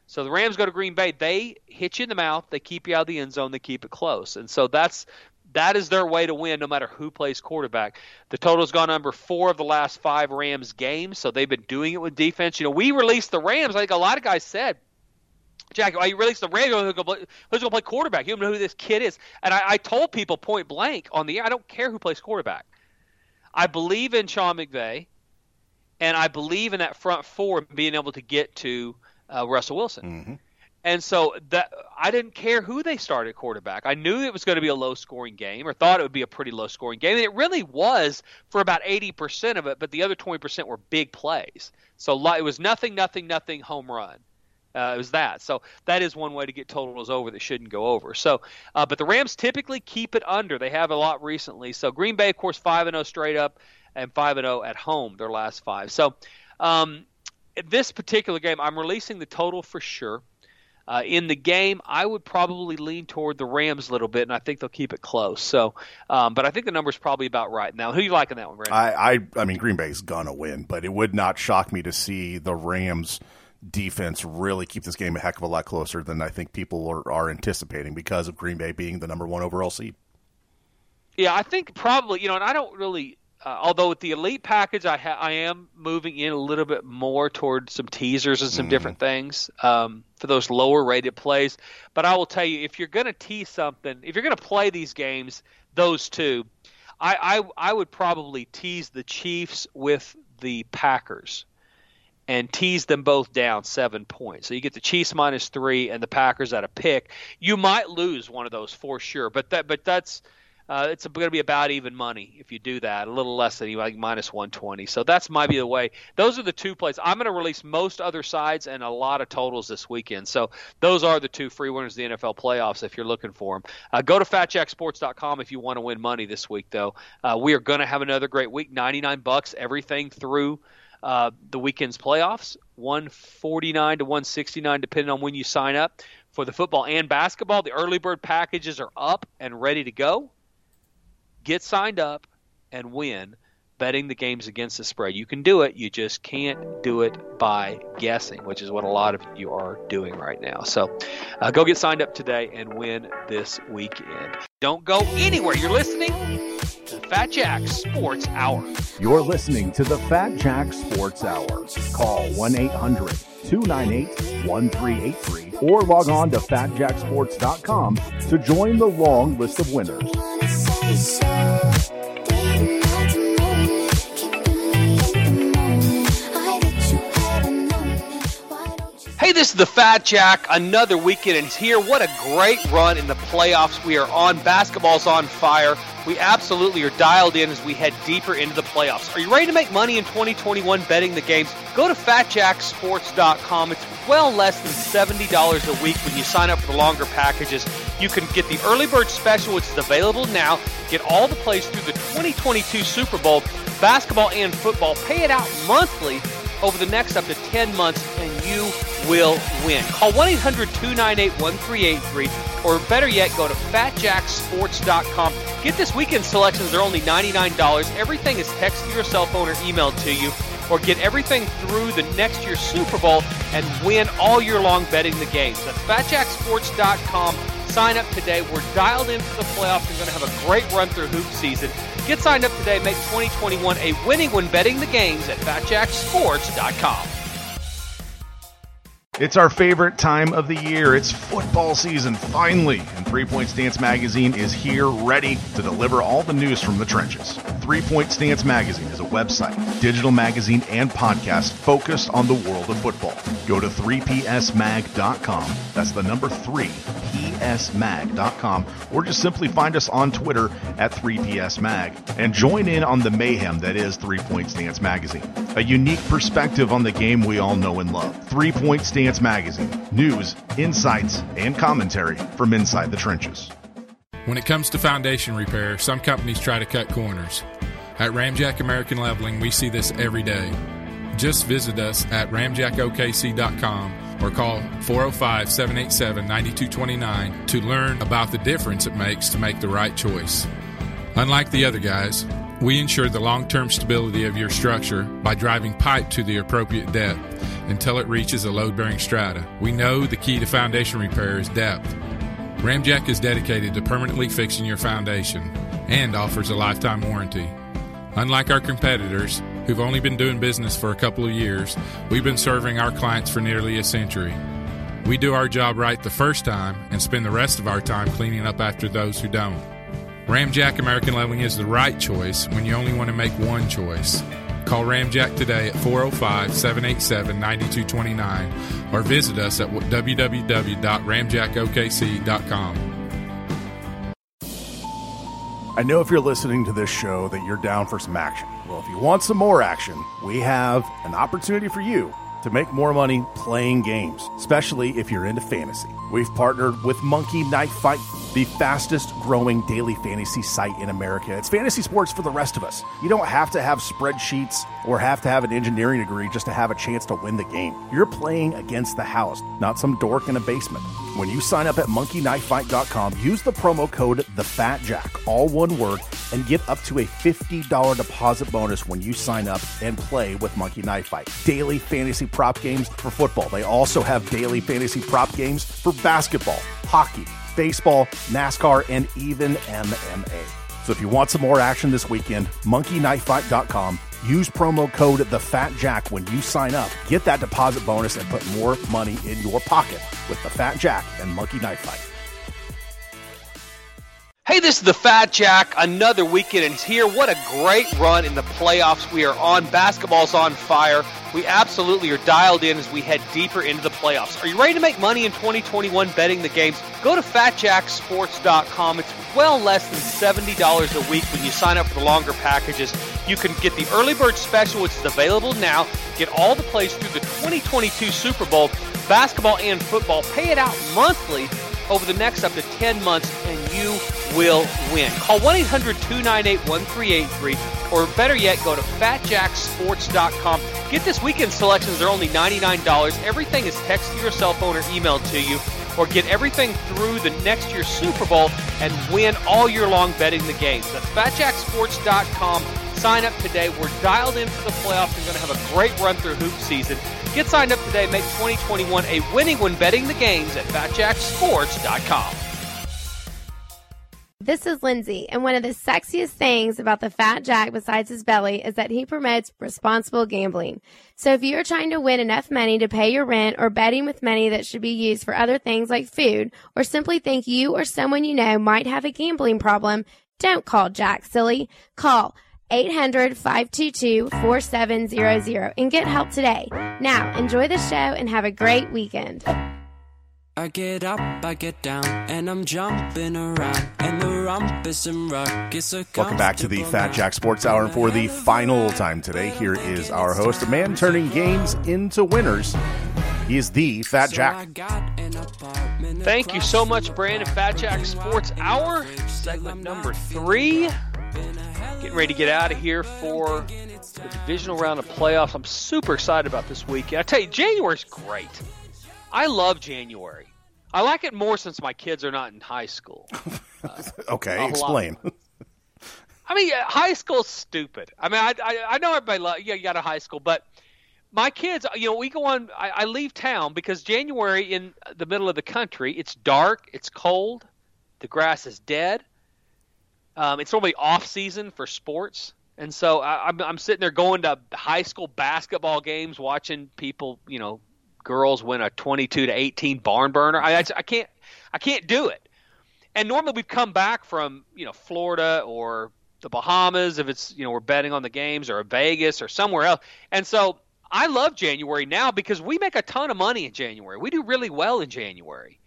B: So the Rams go to Green Bay, they hit you in the mouth, they keep you out of the end zone, they keep it close. And so that's that is their way to win no matter who plays quarterback. The total's gone under four of the last five Rams games, so they've been doing it with defense. You know, we released the Rams, I think a lot of guys said, Jack, I released the Rams, who's going to play quarterback? You don't know who this kid is. And I, I told people point blank on the air, I don't care who plays quarterback. I believe in Sean McVay, and I believe in that front four being able to get to – uh, Russell Wilson.
C: Mm-hmm.
B: And so that I didn't care who they started quarterback. I knew it was going to be a low scoring game or thought it would be a pretty low scoring game. And it really was for about 80% of it, but the other 20% were big plays. So it was nothing, nothing, nothing home run. Uh, it was that. So that is one way to get totals over that shouldn't go over. So, uh, but the Rams typically keep it under. They have a lot recently. So Green Bay, of course, five and zero straight up, and five and zero at home. Their last five. So um, this particular game, I'm releasing the total for sure. Uh, in the game, I would probably lean toward the Rams a little bit, and I think they'll keep it close. So, um, but I think the number's probably about right now. Who you liking that one, Brandon?
C: I, I, I mean, Green Bay's gonna win, but it would not shock me to see the Rams defense really keep this game a heck of a lot closer than I think people are, are anticipating because of Green Bay being the number one overall seed.
B: Yeah, I think probably you know, and I don't really uh, although with the elite package, I ha- I am moving in a little bit more toward some teasers and some
C: Mm-hmm.
B: different things um, for those lower rated plays. But I will tell you, if you're going to tease something, if you're going to play these games, those two, I, I I would probably tease the Chiefs with the Packers. And tease them both down seven points. So you get the Chiefs minus three and the Packers at a pick. You might lose one of those for sure, but that but that's uh, it's going to be about even money if you do that, a little less than like minus 120. So that's might be the way. Those are the two plays. I'm going to release most other sides and a lot of totals this weekend. So those are the two free winners of the NFL playoffs if you're looking for them. Uh, go to fatjacksports.com if you want to win money this week, though. Uh, we are going to have another great week. 99 bucks, everything through. Uh, the weekend's playoffs, 149 to 169, depending on when you sign up for the football and basketball. The early bird packages are up and ready to go get signed up and win betting the games against the spread. You can do it, you just can't do it by guessing, which is what a lot of you are doing right now. So uh, go get signed up today and win this weekend. Don't go anywhere. You're listening to Fat Jack Sports Hour.
D: You're listening to the Fat Jack Sports Hour. Call 1 800 298 1383 or log on to fatjacksports.com to join the long list of winners.
B: Hey, this is the Fat Jack. Another weekend is here. What a great run in the playoffs we are on. Basketball's on fire. We absolutely are dialed in as we head deeper into the playoffs. Are you ready to make money in 2021 betting the games? Go to fatjacksports.com. It's well less than $70 a week when you sign up for the longer packages. You can get the early bird special, which is available now. Get all the plays through the 2022 Super Bowl, basketball and football. Pay it out monthly over the next up to 10 months, and you will win. Call 1 800 298 1383, or better yet, go to fatjacksports.com. Get this weekend selections, they're only $99. Everything is texted to your cell phone or emailed to you, or get everything through the next year's Super Bowl and win all year long betting the games. That's fatjacksports.com. Sign up today. We're dialed into the playoffs. We're going to have a great run through hoop season. Get signed up today. Make 2021 a winning when betting the games at fatjacksports.com.
E: It's our favorite time of the year. It's football season, finally, and Three Point Stance Magazine is here ready to deliver all the news from the trenches. Three Point Stance Magazine is a website, digital magazine, and podcast focused on the world of football. Go to 3psmag.com. That's the number 3, psmag.com, or just simply find us on Twitter at 3psmag and join in on the mayhem that is Three Point Stance Magazine. A unique perspective on the game we all know and love. Three Point Stance Magazine. News, insights, and commentary from inside the trenches.
F: When it comes to foundation repair, some companies try to cut corners. At Ramjack American Leveling, we see this every day. Just visit us at ramjackokc.com or call 405 787 9229 to learn about the difference it makes to make the right choice. Unlike the other guys, we ensure the long term stability of your structure by driving pipe to the appropriate depth until it reaches a load bearing strata. We know the key to foundation repair is depth. Ramjack is dedicated to permanently fixing your foundation and offers a lifetime warranty. Unlike our competitors, who've only been doing business for a couple of years, we've been serving our clients for nearly a century. We do our job right the first time and spend the rest of our time cleaning up after those who don't. Ramjack American Leveling is the right choice when you only want to make one choice. Call Ramjack today at 405 787 9229 or visit us at www.ramjackokc.com.
C: I know if you're listening to this show that you're down for some action. Well, if you want some more action, we have an opportunity for you to make more money playing games, especially if you're into fantasy. We've partnered with Monkey Knife Fight, the fastest growing daily fantasy site in America. It's fantasy sports for the rest of us. You don't have to have spreadsheets or have to have an engineering degree just to have a chance to win the game. You're playing against the house, not some dork in a basement. When you sign up at monkeyknifefight.com, use the promo code TheFatJack, all one word, and get up to a $50 deposit bonus when you sign up and play with Monkey Knife Fight. Daily fantasy prop games for football. They also have daily fantasy prop games for basketball, hockey, baseball, NASCAR, and even MMA. So if you want some more action this weekend, monkeyknifefight.com. Use promo code TheFatJack when you sign up. Get that deposit bonus and put more money in your pocket with The Fat Jack and Monkey Knife Fight.
B: Hey, this is the Fat Jack. Another weekend is here. What a great run in the playoffs we are on. Basketball's on fire. We absolutely are dialed in as we head deeper into the playoffs. Are you ready to make money in 2021 betting the games? Go to fatjacksports.com. It's well less than $70 a week when you sign up for the longer packages. You can get the early bird special, which is available now. Get all the plays through the 2022 Super Bowl, basketball and football. Pay it out monthly over the next up to 10 months, and you will win. Call 1 800 298 1383, or better yet, go to fatjacksports.com. Get this weekend selections, they're only $99. Everything is texted to your cell phone or emailed to you, or get everything through the next year's Super Bowl and win all year long betting the games. That's fatjacksports.com. Sign up today. We're dialed in for the playoffs and going to have a great run through hoop season. Get signed up today. Make 2021 a winning when betting the games at fatjacksports.com.
G: This is Lindsay, and one of the sexiest things about the Fat Jack besides his belly is that he promotes responsible gambling. So if you're trying to win enough money to pay your rent or betting with money that should be used for other things like food, or simply think you or someone you know might have a gambling problem, don't call Jack silly. Call 800-522-4700 and get help today. Now, enjoy the show and have a great weekend.
H: I get up, I get down, and I'm jumping around, and the rumpus and ruckus are
C: Welcome back to the Fat Jack Sports Hour. And for the final time today, here is our host, a man turning games into winners. He is the Fat Jack.
B: Thank you so much, Brandon. Fat Jack Sports Hour, segment number three. Getting ready to get out of here for the divisional round of playoffs. I'm super excited about this weekend. I tell you, January's great. I love January. I like it more since my kids are not in high school. [LAUGHS]
C: Uh, okay, explain.
B: I mean, high school's stupid. I mean, I, I, I know everybody, love, yeah, you got a high school, but my kids, you know, we go on, I, I leave town because January in the middle of the country, it's dark, it's cold, the grass is dead. Um, it's normally off season for sports. And so I, I'm, I'm sitting there going to high school basketball games, watching people, you know, girls win a 22 to 18 barn burner. I, I, I can't I can't do it. And normally we've come back from you know Florida or the Bahamas if it's you know we're betting on the games or Vegas or somewhere else. And so I love January now because we make a ton of money in January. We do really well in January.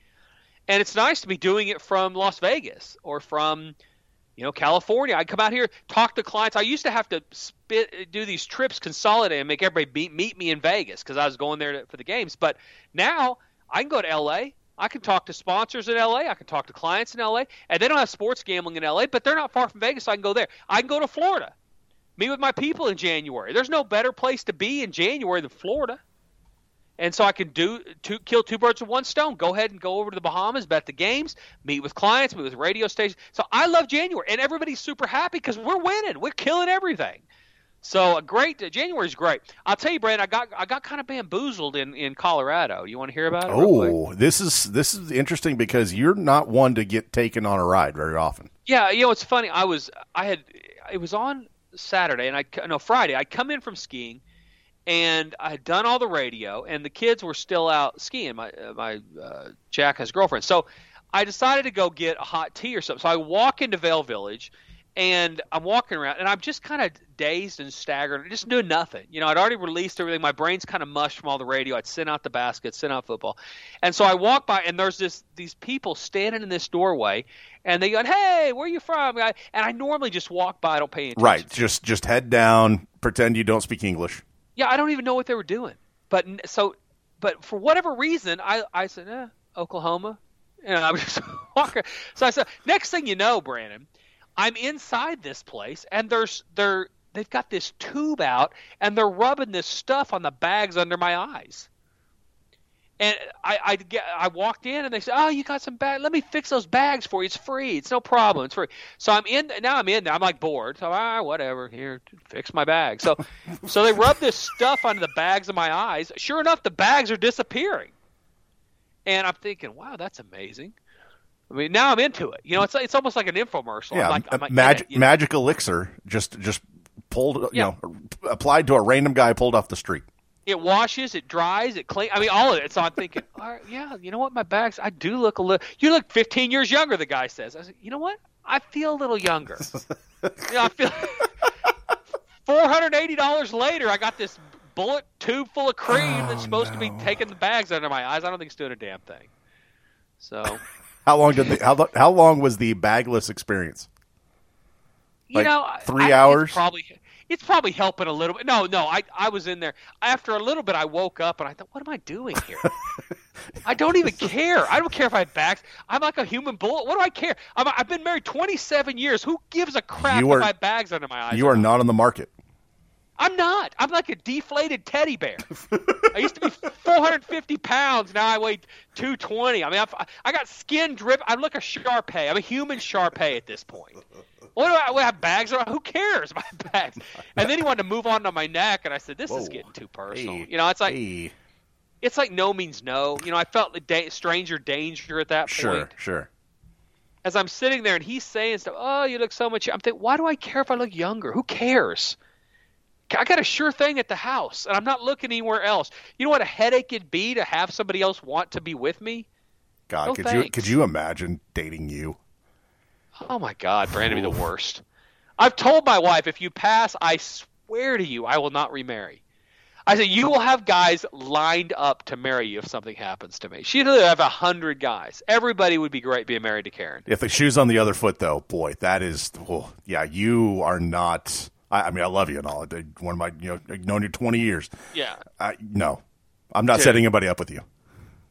B: And it's nice to be doing it from Las Vegas or from you know California. I come out here, talk to clients. I used to have to spit, do these trips, consolidate, and make everybody meet, meet me in Vegas because I was going there to, for the games. But now I can go to L.A. I can talk to sponsors in LA. I can talk to clients in LA. And they don't have sports gambling in LA, but they're not far from Vegas, so I can go there. I can go to Florida, meet with my people in January. There's no better place to be in January than Florida. And so I can do two, kill two birds with one stone. Go ahead and go over to the Bahamas, bet the games, meet with clients, meet with radio stations. So I love January, and everybody's super happy because we're winning. We're killing everything. So a great uh, January's great. I'll tell you, Brand, I got I got kind of bamboozled in, in Colorado. You want to hear about it?
C: Oh, this is this is interesting because you're not one to get taken on a ride very often.
B: Yeah, you know it's funny. I was I had it was on Saturday and I no Friday. I come in from skiing and I had done all the radio and the kids were still out skiing. My uh, my uh, Jack has girlfriend, so I decided to go get a hot tea or something. So I walk into Vail Village and I'm walking around and I'm just kind of dazed and staggered, just doing nothing. You know, I'd already released everything. My brain's kind of mushed from all the radio. I'd sent out the basket, sent out football, and so I walk by and there's this these people standing in this doorway, and they go, "Hey, where are you from?" And I normally just walk by, I don't pay attention.
C: Right, just just head down, pretend you don't speak English.
B: Yeah, I don't even know what they were doing, but so, but for whatever reason, I I said, eh, Oklahoma, and I was [LAUGHS] just walking. So I said, next thing you know, Brandon I'm inside this place, and there's they're they've got this tube out, and they're rubbing this stuff on the bags under my eyes. And I I get I walked in, and they said, "Oh, you got some bags? Let me fix those bags for you. It's free. It's no problem. It's free." So I'm in now. I'm in. I'm like bored. So ah, whatever. Here, fix my bag. So so they rub this stuff onto the bags of my eyes. Sure enough, the bags are disappearing. And I'm thinking, wow, that's amazing. I mean, now I'm into it. You know, it's it's almost like an infomercial.
C: Yeah,
B: I'm like, I'm like,
C: magic magic elixir just just pulled you
B: Yeah.
C: know applied to a random guy pulled off the street.
B: It washes, it dries, it cleans. I mean, all of it. So I'm thinking, [LAUGHS] all right, yeah, you know what? My bags, I do look a little. You look 15 years younger. The guy says. I said, you know what? I feel a little younger. [LAUGHS] you know, I feel. [LAUGHS] Four hundred eighty dollars later, I got this bullet tube full of cream that's oh, supposed to be taking the bags under my eyes. I don't think it's doing a damn thing. So
C: How long did the how, how long was the bagless experience?
B: you
C: Like
B: know,
C: three
B: I- it's
C: hours?
B: probably it's probably helping a little bit. No, no, I I was in there after a little bit. I woke up and I thought, what am I doing here? [LAUGHS] I don't even care. I don't care if I have bags. I'm like a human bullet. What do I care? I'm, I've been married 27 years. Who gives a crap
C: You are-
B: if I bags under my eyes?
C: You are not on the market.
B: I'm not. I'm like a deflated teddy bear. [LAUGHS] I used to be 450 pounds. Now I weigh 220. I mean, I've, I got skin drip. I look a Shar Pei. I'm a human Shar Pei at this point. What do I, what, I have bags? on? Who cares about [LAUGHS] bags? And then he wanted to move on to my neck, and I said, "This is getting too personal."
C: Hey,
B: you know, it's like
C: hey.
B: it's like no means no. You know, I felt the da- stranger danger at that
C: Sure,
B: point.
C: Sure, sure.
B: As I'm sitting there and he's saying stuff, oh, you look so much. I'm thinking, why do I care if I look younger? Who cares? I got a sure thing at the house, and I'm not looking anywhere else. You know what a headache it'd be to have somebody else want to be with me?
C: God,
B: No
C: could you could you imagine dating you?
B: Oh my God, Brandon, be the worst. I've told my wife, if you pass, I swear to you, I will not remarry. I said, you will have guys lined up to marry you if something happens to me. She'd have a hundred guys. Everybody would be great being married to Karen.
C: If the shoe's on the other foot, though, boy, that is, oh, yeah, you are not. I, I mean, I love you and all. One of my, you know, I've known you twenty years.
B: Yeah.
C: I, no, I'm not
B: Dude.
C: setting anybody up with you.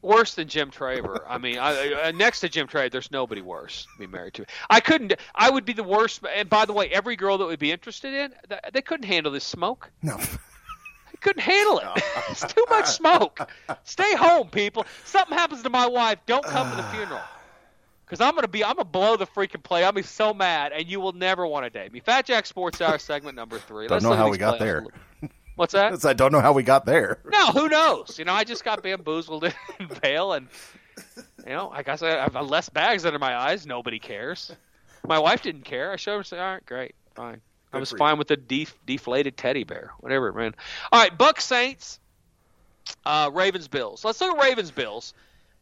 B: Worse than Jim Traber. I mean, I, I, uh, next to Jim Traber, there's nobody worse to be married to. I couldn't. I would be the worst. And by the way, every girl that would be interested in, they couldn't handle this smoke.
C: No.
B: They couldn't handle it. [LAUGHS] it's too much smoke. Stay home, people. Something happens to my wife, don't come to the funeral. Because I'm gonna be, I'm gonna blow the freaking play. I'll be so mad, and you will never want to date me. Fat Jack Sports Hour [LAUGHS] segment number three.
C: Don't
B: Let's
C: know how we got there.
B: What's that? [LAUGHS]
C: I don't know how we got there.
B: No, who knows? You know, I just got bamboozled in [LAUGHS] Vail, and you know, I guess I have less bags under my eyes. Nobody cares. My wife didn't care. I showed her. Said, All right, great, fine. I was
C: for you.
B: fine with the def- deflated teddy bear, whatever, man. All right, Bucs Saints. Uh, Ravens Bills. Let's look at Ravens Bills.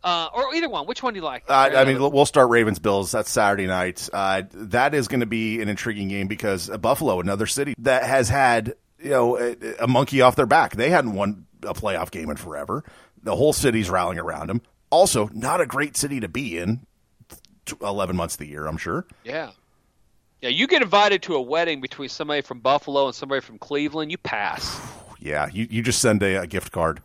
B: Uh, or either one. Which one do you like?
C: Uh, I mean, we'll start Ravens Bills. That's Saturday night. Uh, that is going to be an intriguing game because Buffalo, another city that has had you know a, a, monkey off their back. They hadn't won a playoff game in forever. The whole city's rallying around them. Also, not a great city to be in. Eleven months of the year, I'm sure.
B: Yeah. Yeah, you get invited to a wedding between somebody from Buffalo and somebody from Cleveland, you pass. [SIGHS]
C: Yeah, you, you just send a, a gift card.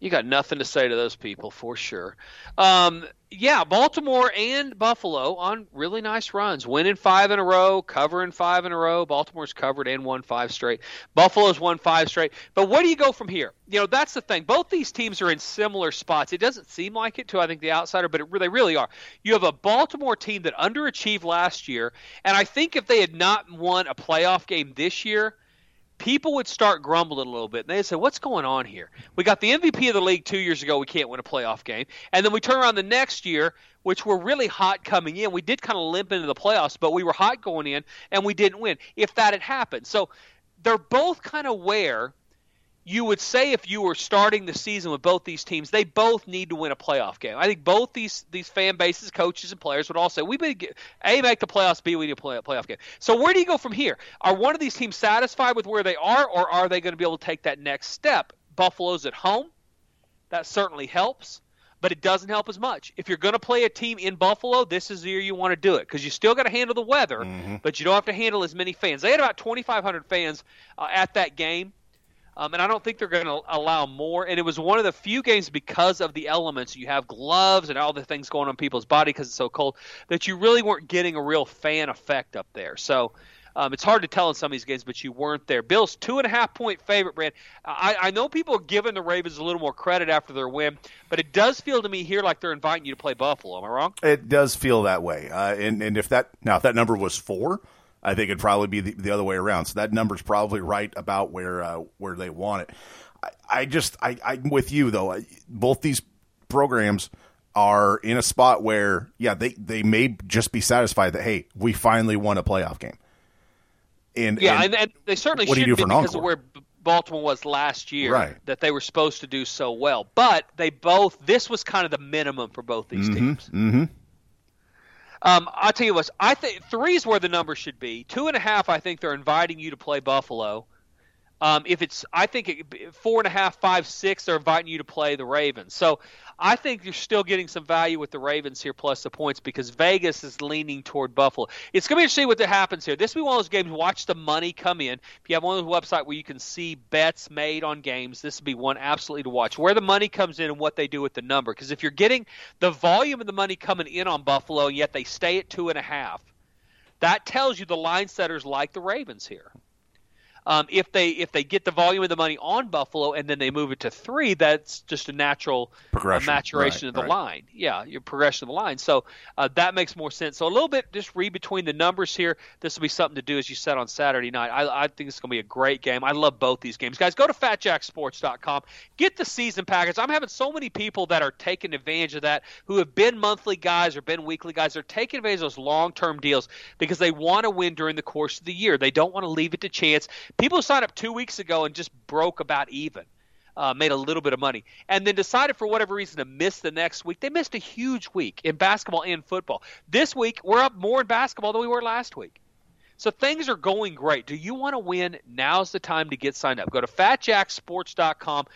B: You got nothing to say to those people for sure. Um, yeah, Baltimore and Buffalo on really nice runs, winning five in a row, covering five in a row. Baltimore's covered and won five straight. Buffalo's won five straight. But where do you go from here? You know, that's the thing. Both these teams are in similar spots. It doesn't seem like it to I think the outsider, but it, they really are. You have a Baltimore team that underachieved last year, and I think if they had not won a playoff game this year people would start grumbling a little bit. And they'd say, What's going on here? We got the MVP of the league two years ago. We can't win a playoff game. And then we turn around the next year, which were really hot coming in. We did kind of limp into the playoffs, but we were hot going in, and we didn't win. If that had happened. So they're both kind of where you would say if you were starting the season with both these teams, they both need to win a playoff game. I think both these these fan bases, coaches, and players would all say we need a make the playoffs, b we need to play a playoff game. So where do you go from here? Are one of these teams satisfied with where they are, or are they going to be able to take that next step? Buffalo's at home, that certainly helps, but it doesn't help as much. If you're going to play a team in Buffalo, this is the year you want to do it because you still got to handle the weather, mm-hmm. but you don't have to handle as many fans. They had about 2,500 fans uh, at that game um, and I don't think they're going to allow more. And it was one of the few games because of the elements. You have gloves and all the things going on people's body because it's so cold that you really weren't getting a real fan effect up there. So um, it's hard to tell in some of these games, but you weren't there. Bills two and a half point favorite, Brand. I, I know people are giving the Ravens a little more credit after their win, but it does feel to me here like they're inviting you to play Buffalo. Am I wrong?
C: It does feel that way. Uh, and and if that now if that number was four I think it'd probably be the, the other way around. So that number's probably right about where uh, where they want it. I, I just I, I'm with you though. I, both these programs are in a spot where yeah they they may just be satisfied that hey we finally won a playoff game. And
B: yeah,
C: and,
B: and, they certainly should be because of where Baltimore was last year.
C: Right.
B: That they were supposed to do so well, but they both this was kind of the minimum for both these
C: mm-hmm,
B: teams.
C: Mm-hmm.
B: Um, I'll tell you what. I think three is where the number should be. Two and a half. I think they're inviting you to play Buffalo. Um, if it's, I think it, four and a half, five, six, they're inviting you to play the Ravens. So I think you're still getting some value with the Ravens here plus the points because Vegas is leaning toward Buffalo. It's going to be interesting what happens here. This will be one of those games. Watch the money come in. If you have one of those websites where you can see bets made on games, this would be one absolutely to watch. Where the money comes in and what they do with the number. Because if you're getting the volume of the money coming in on Buffalo, and yet they stay at two and a half, that tells you the line setters like the Ravens here. Um, if they if they get the volume of the money on Buffalo and then they move it to three, that's just a natural
C: uh,
B: maturation
C: right,
B: of the
C: right.
B: line. Yeah, your progression of the line. So uh, that makes more sense. So a little bit just read between the numbers here. This will be something to do as you said on Saturday night. I, I think it's going to be a great game. I love both these games, guys. Go to FatJackSports.com. Get the season package. I'm having so many people that are taking advantage of that who have been monthly guys or been weekly guys. They're taking advantage of those long term deals because they want to win during the course of the year. They don't want to leave it to chance people who signed up two weeks ago and just broke about even. Uh, made a little bit of money, and then decided for whatever reason to miss the next week. They missed a huge week in basketball and football. This week, we're up more in basketball than we were last week. So things are going great. Do you want to win? Now's the time to get signed up. Go to fatjacksports.com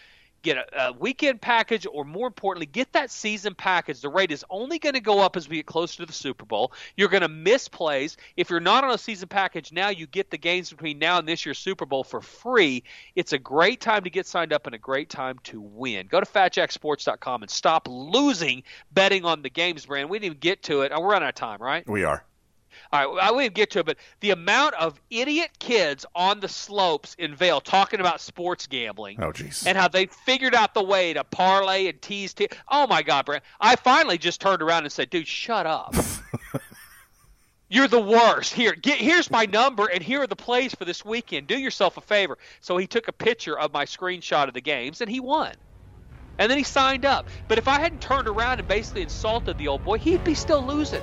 B: get a, a, weekend package, or more importantly, get that season package. The rate is only going to go up as we get closer to the Super Bowl. You're going to miss plays. If you're not on a season package now, you get the games between now and this year's Super Bowl for free. It's a great time to get signed up and a great time to win. Go to fatjacksports.com and stop losing betting on the games brand. We didn't even get to it. Oh, we're running out of time, right?
C: We are.
B: All right, I wouldn't get to it, but the amount of idiot kids on the slopes in Vail talking about sports gambling.
C: Oh, jeez.
B: And how they figured out the way to parlay and tease. Te- oh, my God, Brent. I finally just turned around and said, dude, shut up. [LAUGHS] You're the worst. Here, get, here's my number, and here are the plays for this weekend. Do yourself a favor. So he took a picture of my screenshot of the games, and he won. And then he signed up. But if I hadn't turned around and basically insulted the old boy, he'd be still losing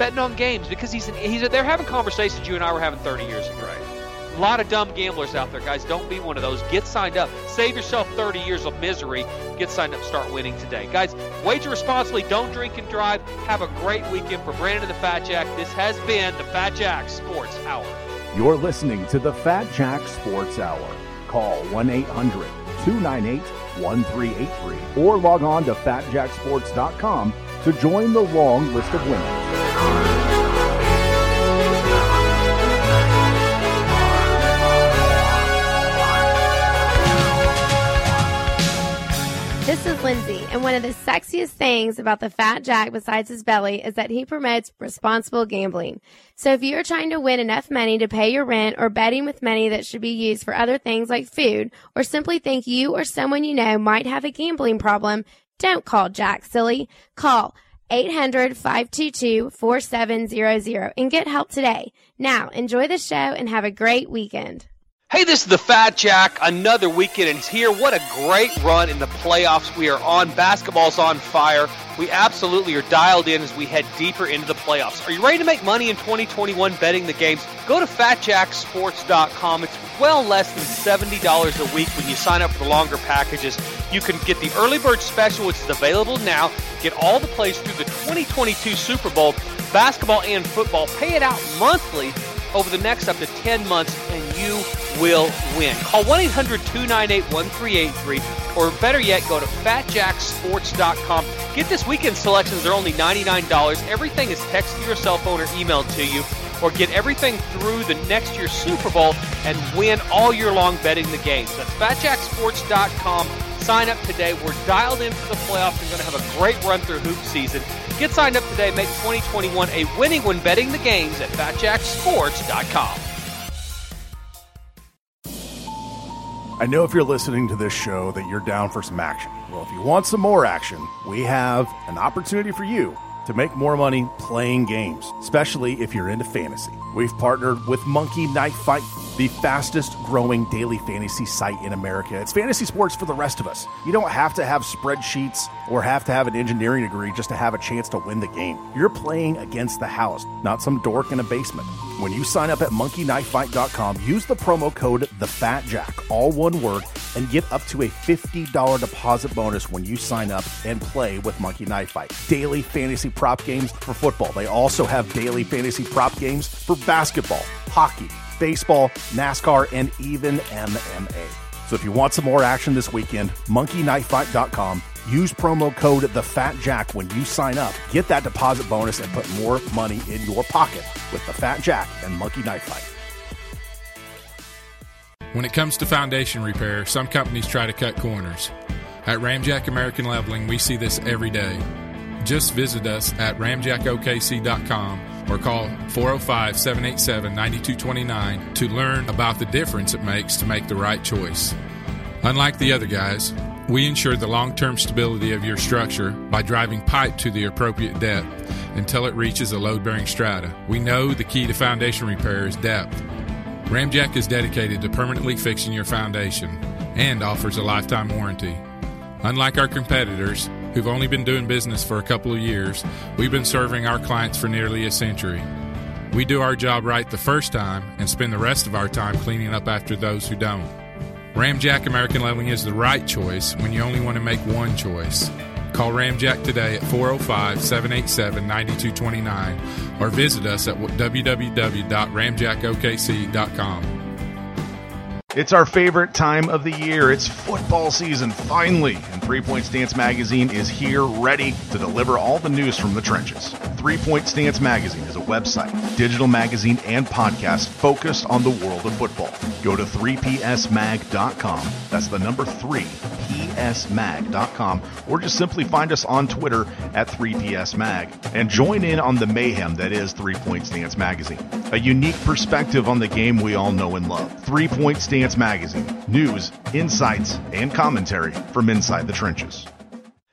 B: betting on games because he's an, he's they're having conversations you and I were having 30 years ago.
C: Right.
B: A lot of dumb gamblers out there, guys. Don't be one of those. Get signed up. Save yourself 30 years of misery. Get signed up. Start winning today. Guys, wager responsibly. Don't drink and drive. Have a great weekend. For Brandon and the Fat Jack, this has been the Fat Jack Sports Hour.
D: You're listening to the Fat Jack Sports Hour. Call 1 800 298 1383 or log on to fatjacksports.com to join the long list of winners.
G: This is Lindsay, and one of the sexiest things about the Fat Jack besides his belly is that he promotes responsible gambling. So if you're trying to win enough money to pay your rent or betting with money that should be used for other things like food, or simply think you or someone you know might have a gambling problem, don't call Jack silly. Call 800-522-4700 and get help today. Now, enjoy the show and have a great weekend.
B: Hey, this is the Fat Jack. Another weekend is here. What a great run in the playoffs we are on. Basketball's on fire. We absolutely are dialed in as we head deeper into the playoffs. Are you ready to make money in 2021 betting the games? Go to fatjacksports.com. It's well less than $70 a week when you sign up for the longer packages. You can get the early bird special, which is available now. Get all the plays through the 2022 Super Bowl, basketball and football. Pay it out monthly over the next up to 10 months, and you will win. Call 1 800 298 1383, or better yet, go to fatjacksports.com. Get this weekend selections, they're only $99. Everything is texted to your cell phone or emailed to you, or get everything through the next year's Super Bowl and win all year long betting the games. That's fatjacksports.com. Sign up today. We're dialed in for the playoffs. We're going to have a great run through hoop season. Get signed up today. Make 2021 a winning when betting the games at fatjacksports.com.
C: I know if you're listening to this show that you're down for some action. Well, if you want some more action, we have an opportunity for you to make more money playing games, especially if you're into fantasy. We've partnered with Monkey Knife Fight, the fastest growing daily fantasy site in America. It's fantasy sports for the rest of us. You don't have to have spreadsheets or have to have an engineering degree just to have a chance to win the game. You're playing against the house, not some dork in a basement. When you sign up at monkeyknifefight.com, use the promo code TheFatJack, all one word, and get up to a $50 deposit bonus when you sign up and play with Monkey Knife Fight. Daily fantasy prop games for football. They also have daily fantasy prop games for basketball, hockey, baseball, NASCAR, and even MMA. So if you want some more action this weekend, monkeyknifefight.com. Use promo code TheFatJack when you sign up. Get that deposit bonus and put more money in your pocket with The Fat Jack and Monkey Knife Fight.
F: When it comes to foundation repair, some companies try to cut corners. At Ramjack American Leveling, we see this every day. Just visit us at ramjackokc.com or call 405 787 9229 to learn about the difference it makes to make the right choice. Unlike the other guys, we ensure the long term stability of your structure by driving pipe to the appropriate depth until it reaches a load bearing strata. We know the key to foundation repair is depth. Ramjack is dedicated to permanently fixing your foundation and offers a lifetime warranty. Unlike our competitors, who've only been doing business for a couple of years, we've been serving our clients for nearly a century. We do our job right the first time and spend the rest of our time cleaning up after those who don't. Ramjack American Leveling is the right choice when you only want to make one choice. Call Ramjack today at 405 787 9229 or visit us at www.ramjackokc.com.
E: It's our favorite time of the year. It's football season, finally. And Three Point Stance Magazine is here ready to deliver all the news from the trenches. Three Point Stance Magazine is a website, digital magazine, and podcast focused on the world of football. Go to 3psmag.com. That's the number 3, psmag.com, or just simply find us on Twitter at 3psmag and join in on the mayhem that is Three Point Stance Magazine. A unique perspective on the game we all know and love. Three Point Stance Magazine. News, insights, and commentary from inside the trenches.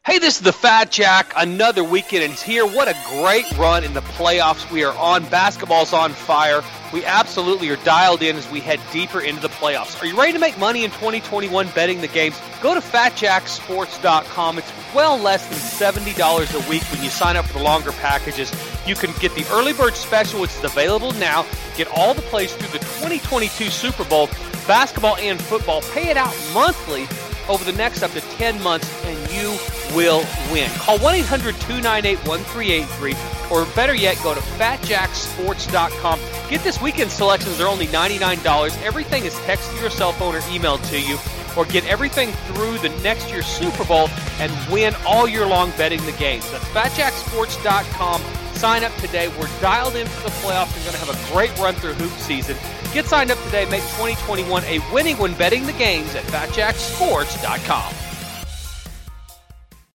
B: Hey, this is the Fat Jack. Another weekend is here. What a great run in the playoffs we are on. Basketball's on fire. We absolutely are dialed in as we head deeper into the playoffs. Are you ready to make money in 2021 betting the games? Go to fatjacksports.com. It's well less than $70 a week when you sign up for the longer packages. You can get the early bird special, which is available now. Get all the plays through the 2022 Super Bowl, basketball and football. Pay it out monthly over the next up to 10 months, and you will win. Call 1 800 298 1383, or better yet, go to fatjacksports.com. Get this weekend selections, they're only $99. Everything is texted to your cell phone or emailed to you, or get everything through the next year's Super Bowl and win all year long betting the games. That's fatjacksports.com. Sign up today. We're dialed in for the playoffs. We're going to have a great run through hoop season. Get signed up today. Make 2021 a winning when betting the games at fatjacksports.com.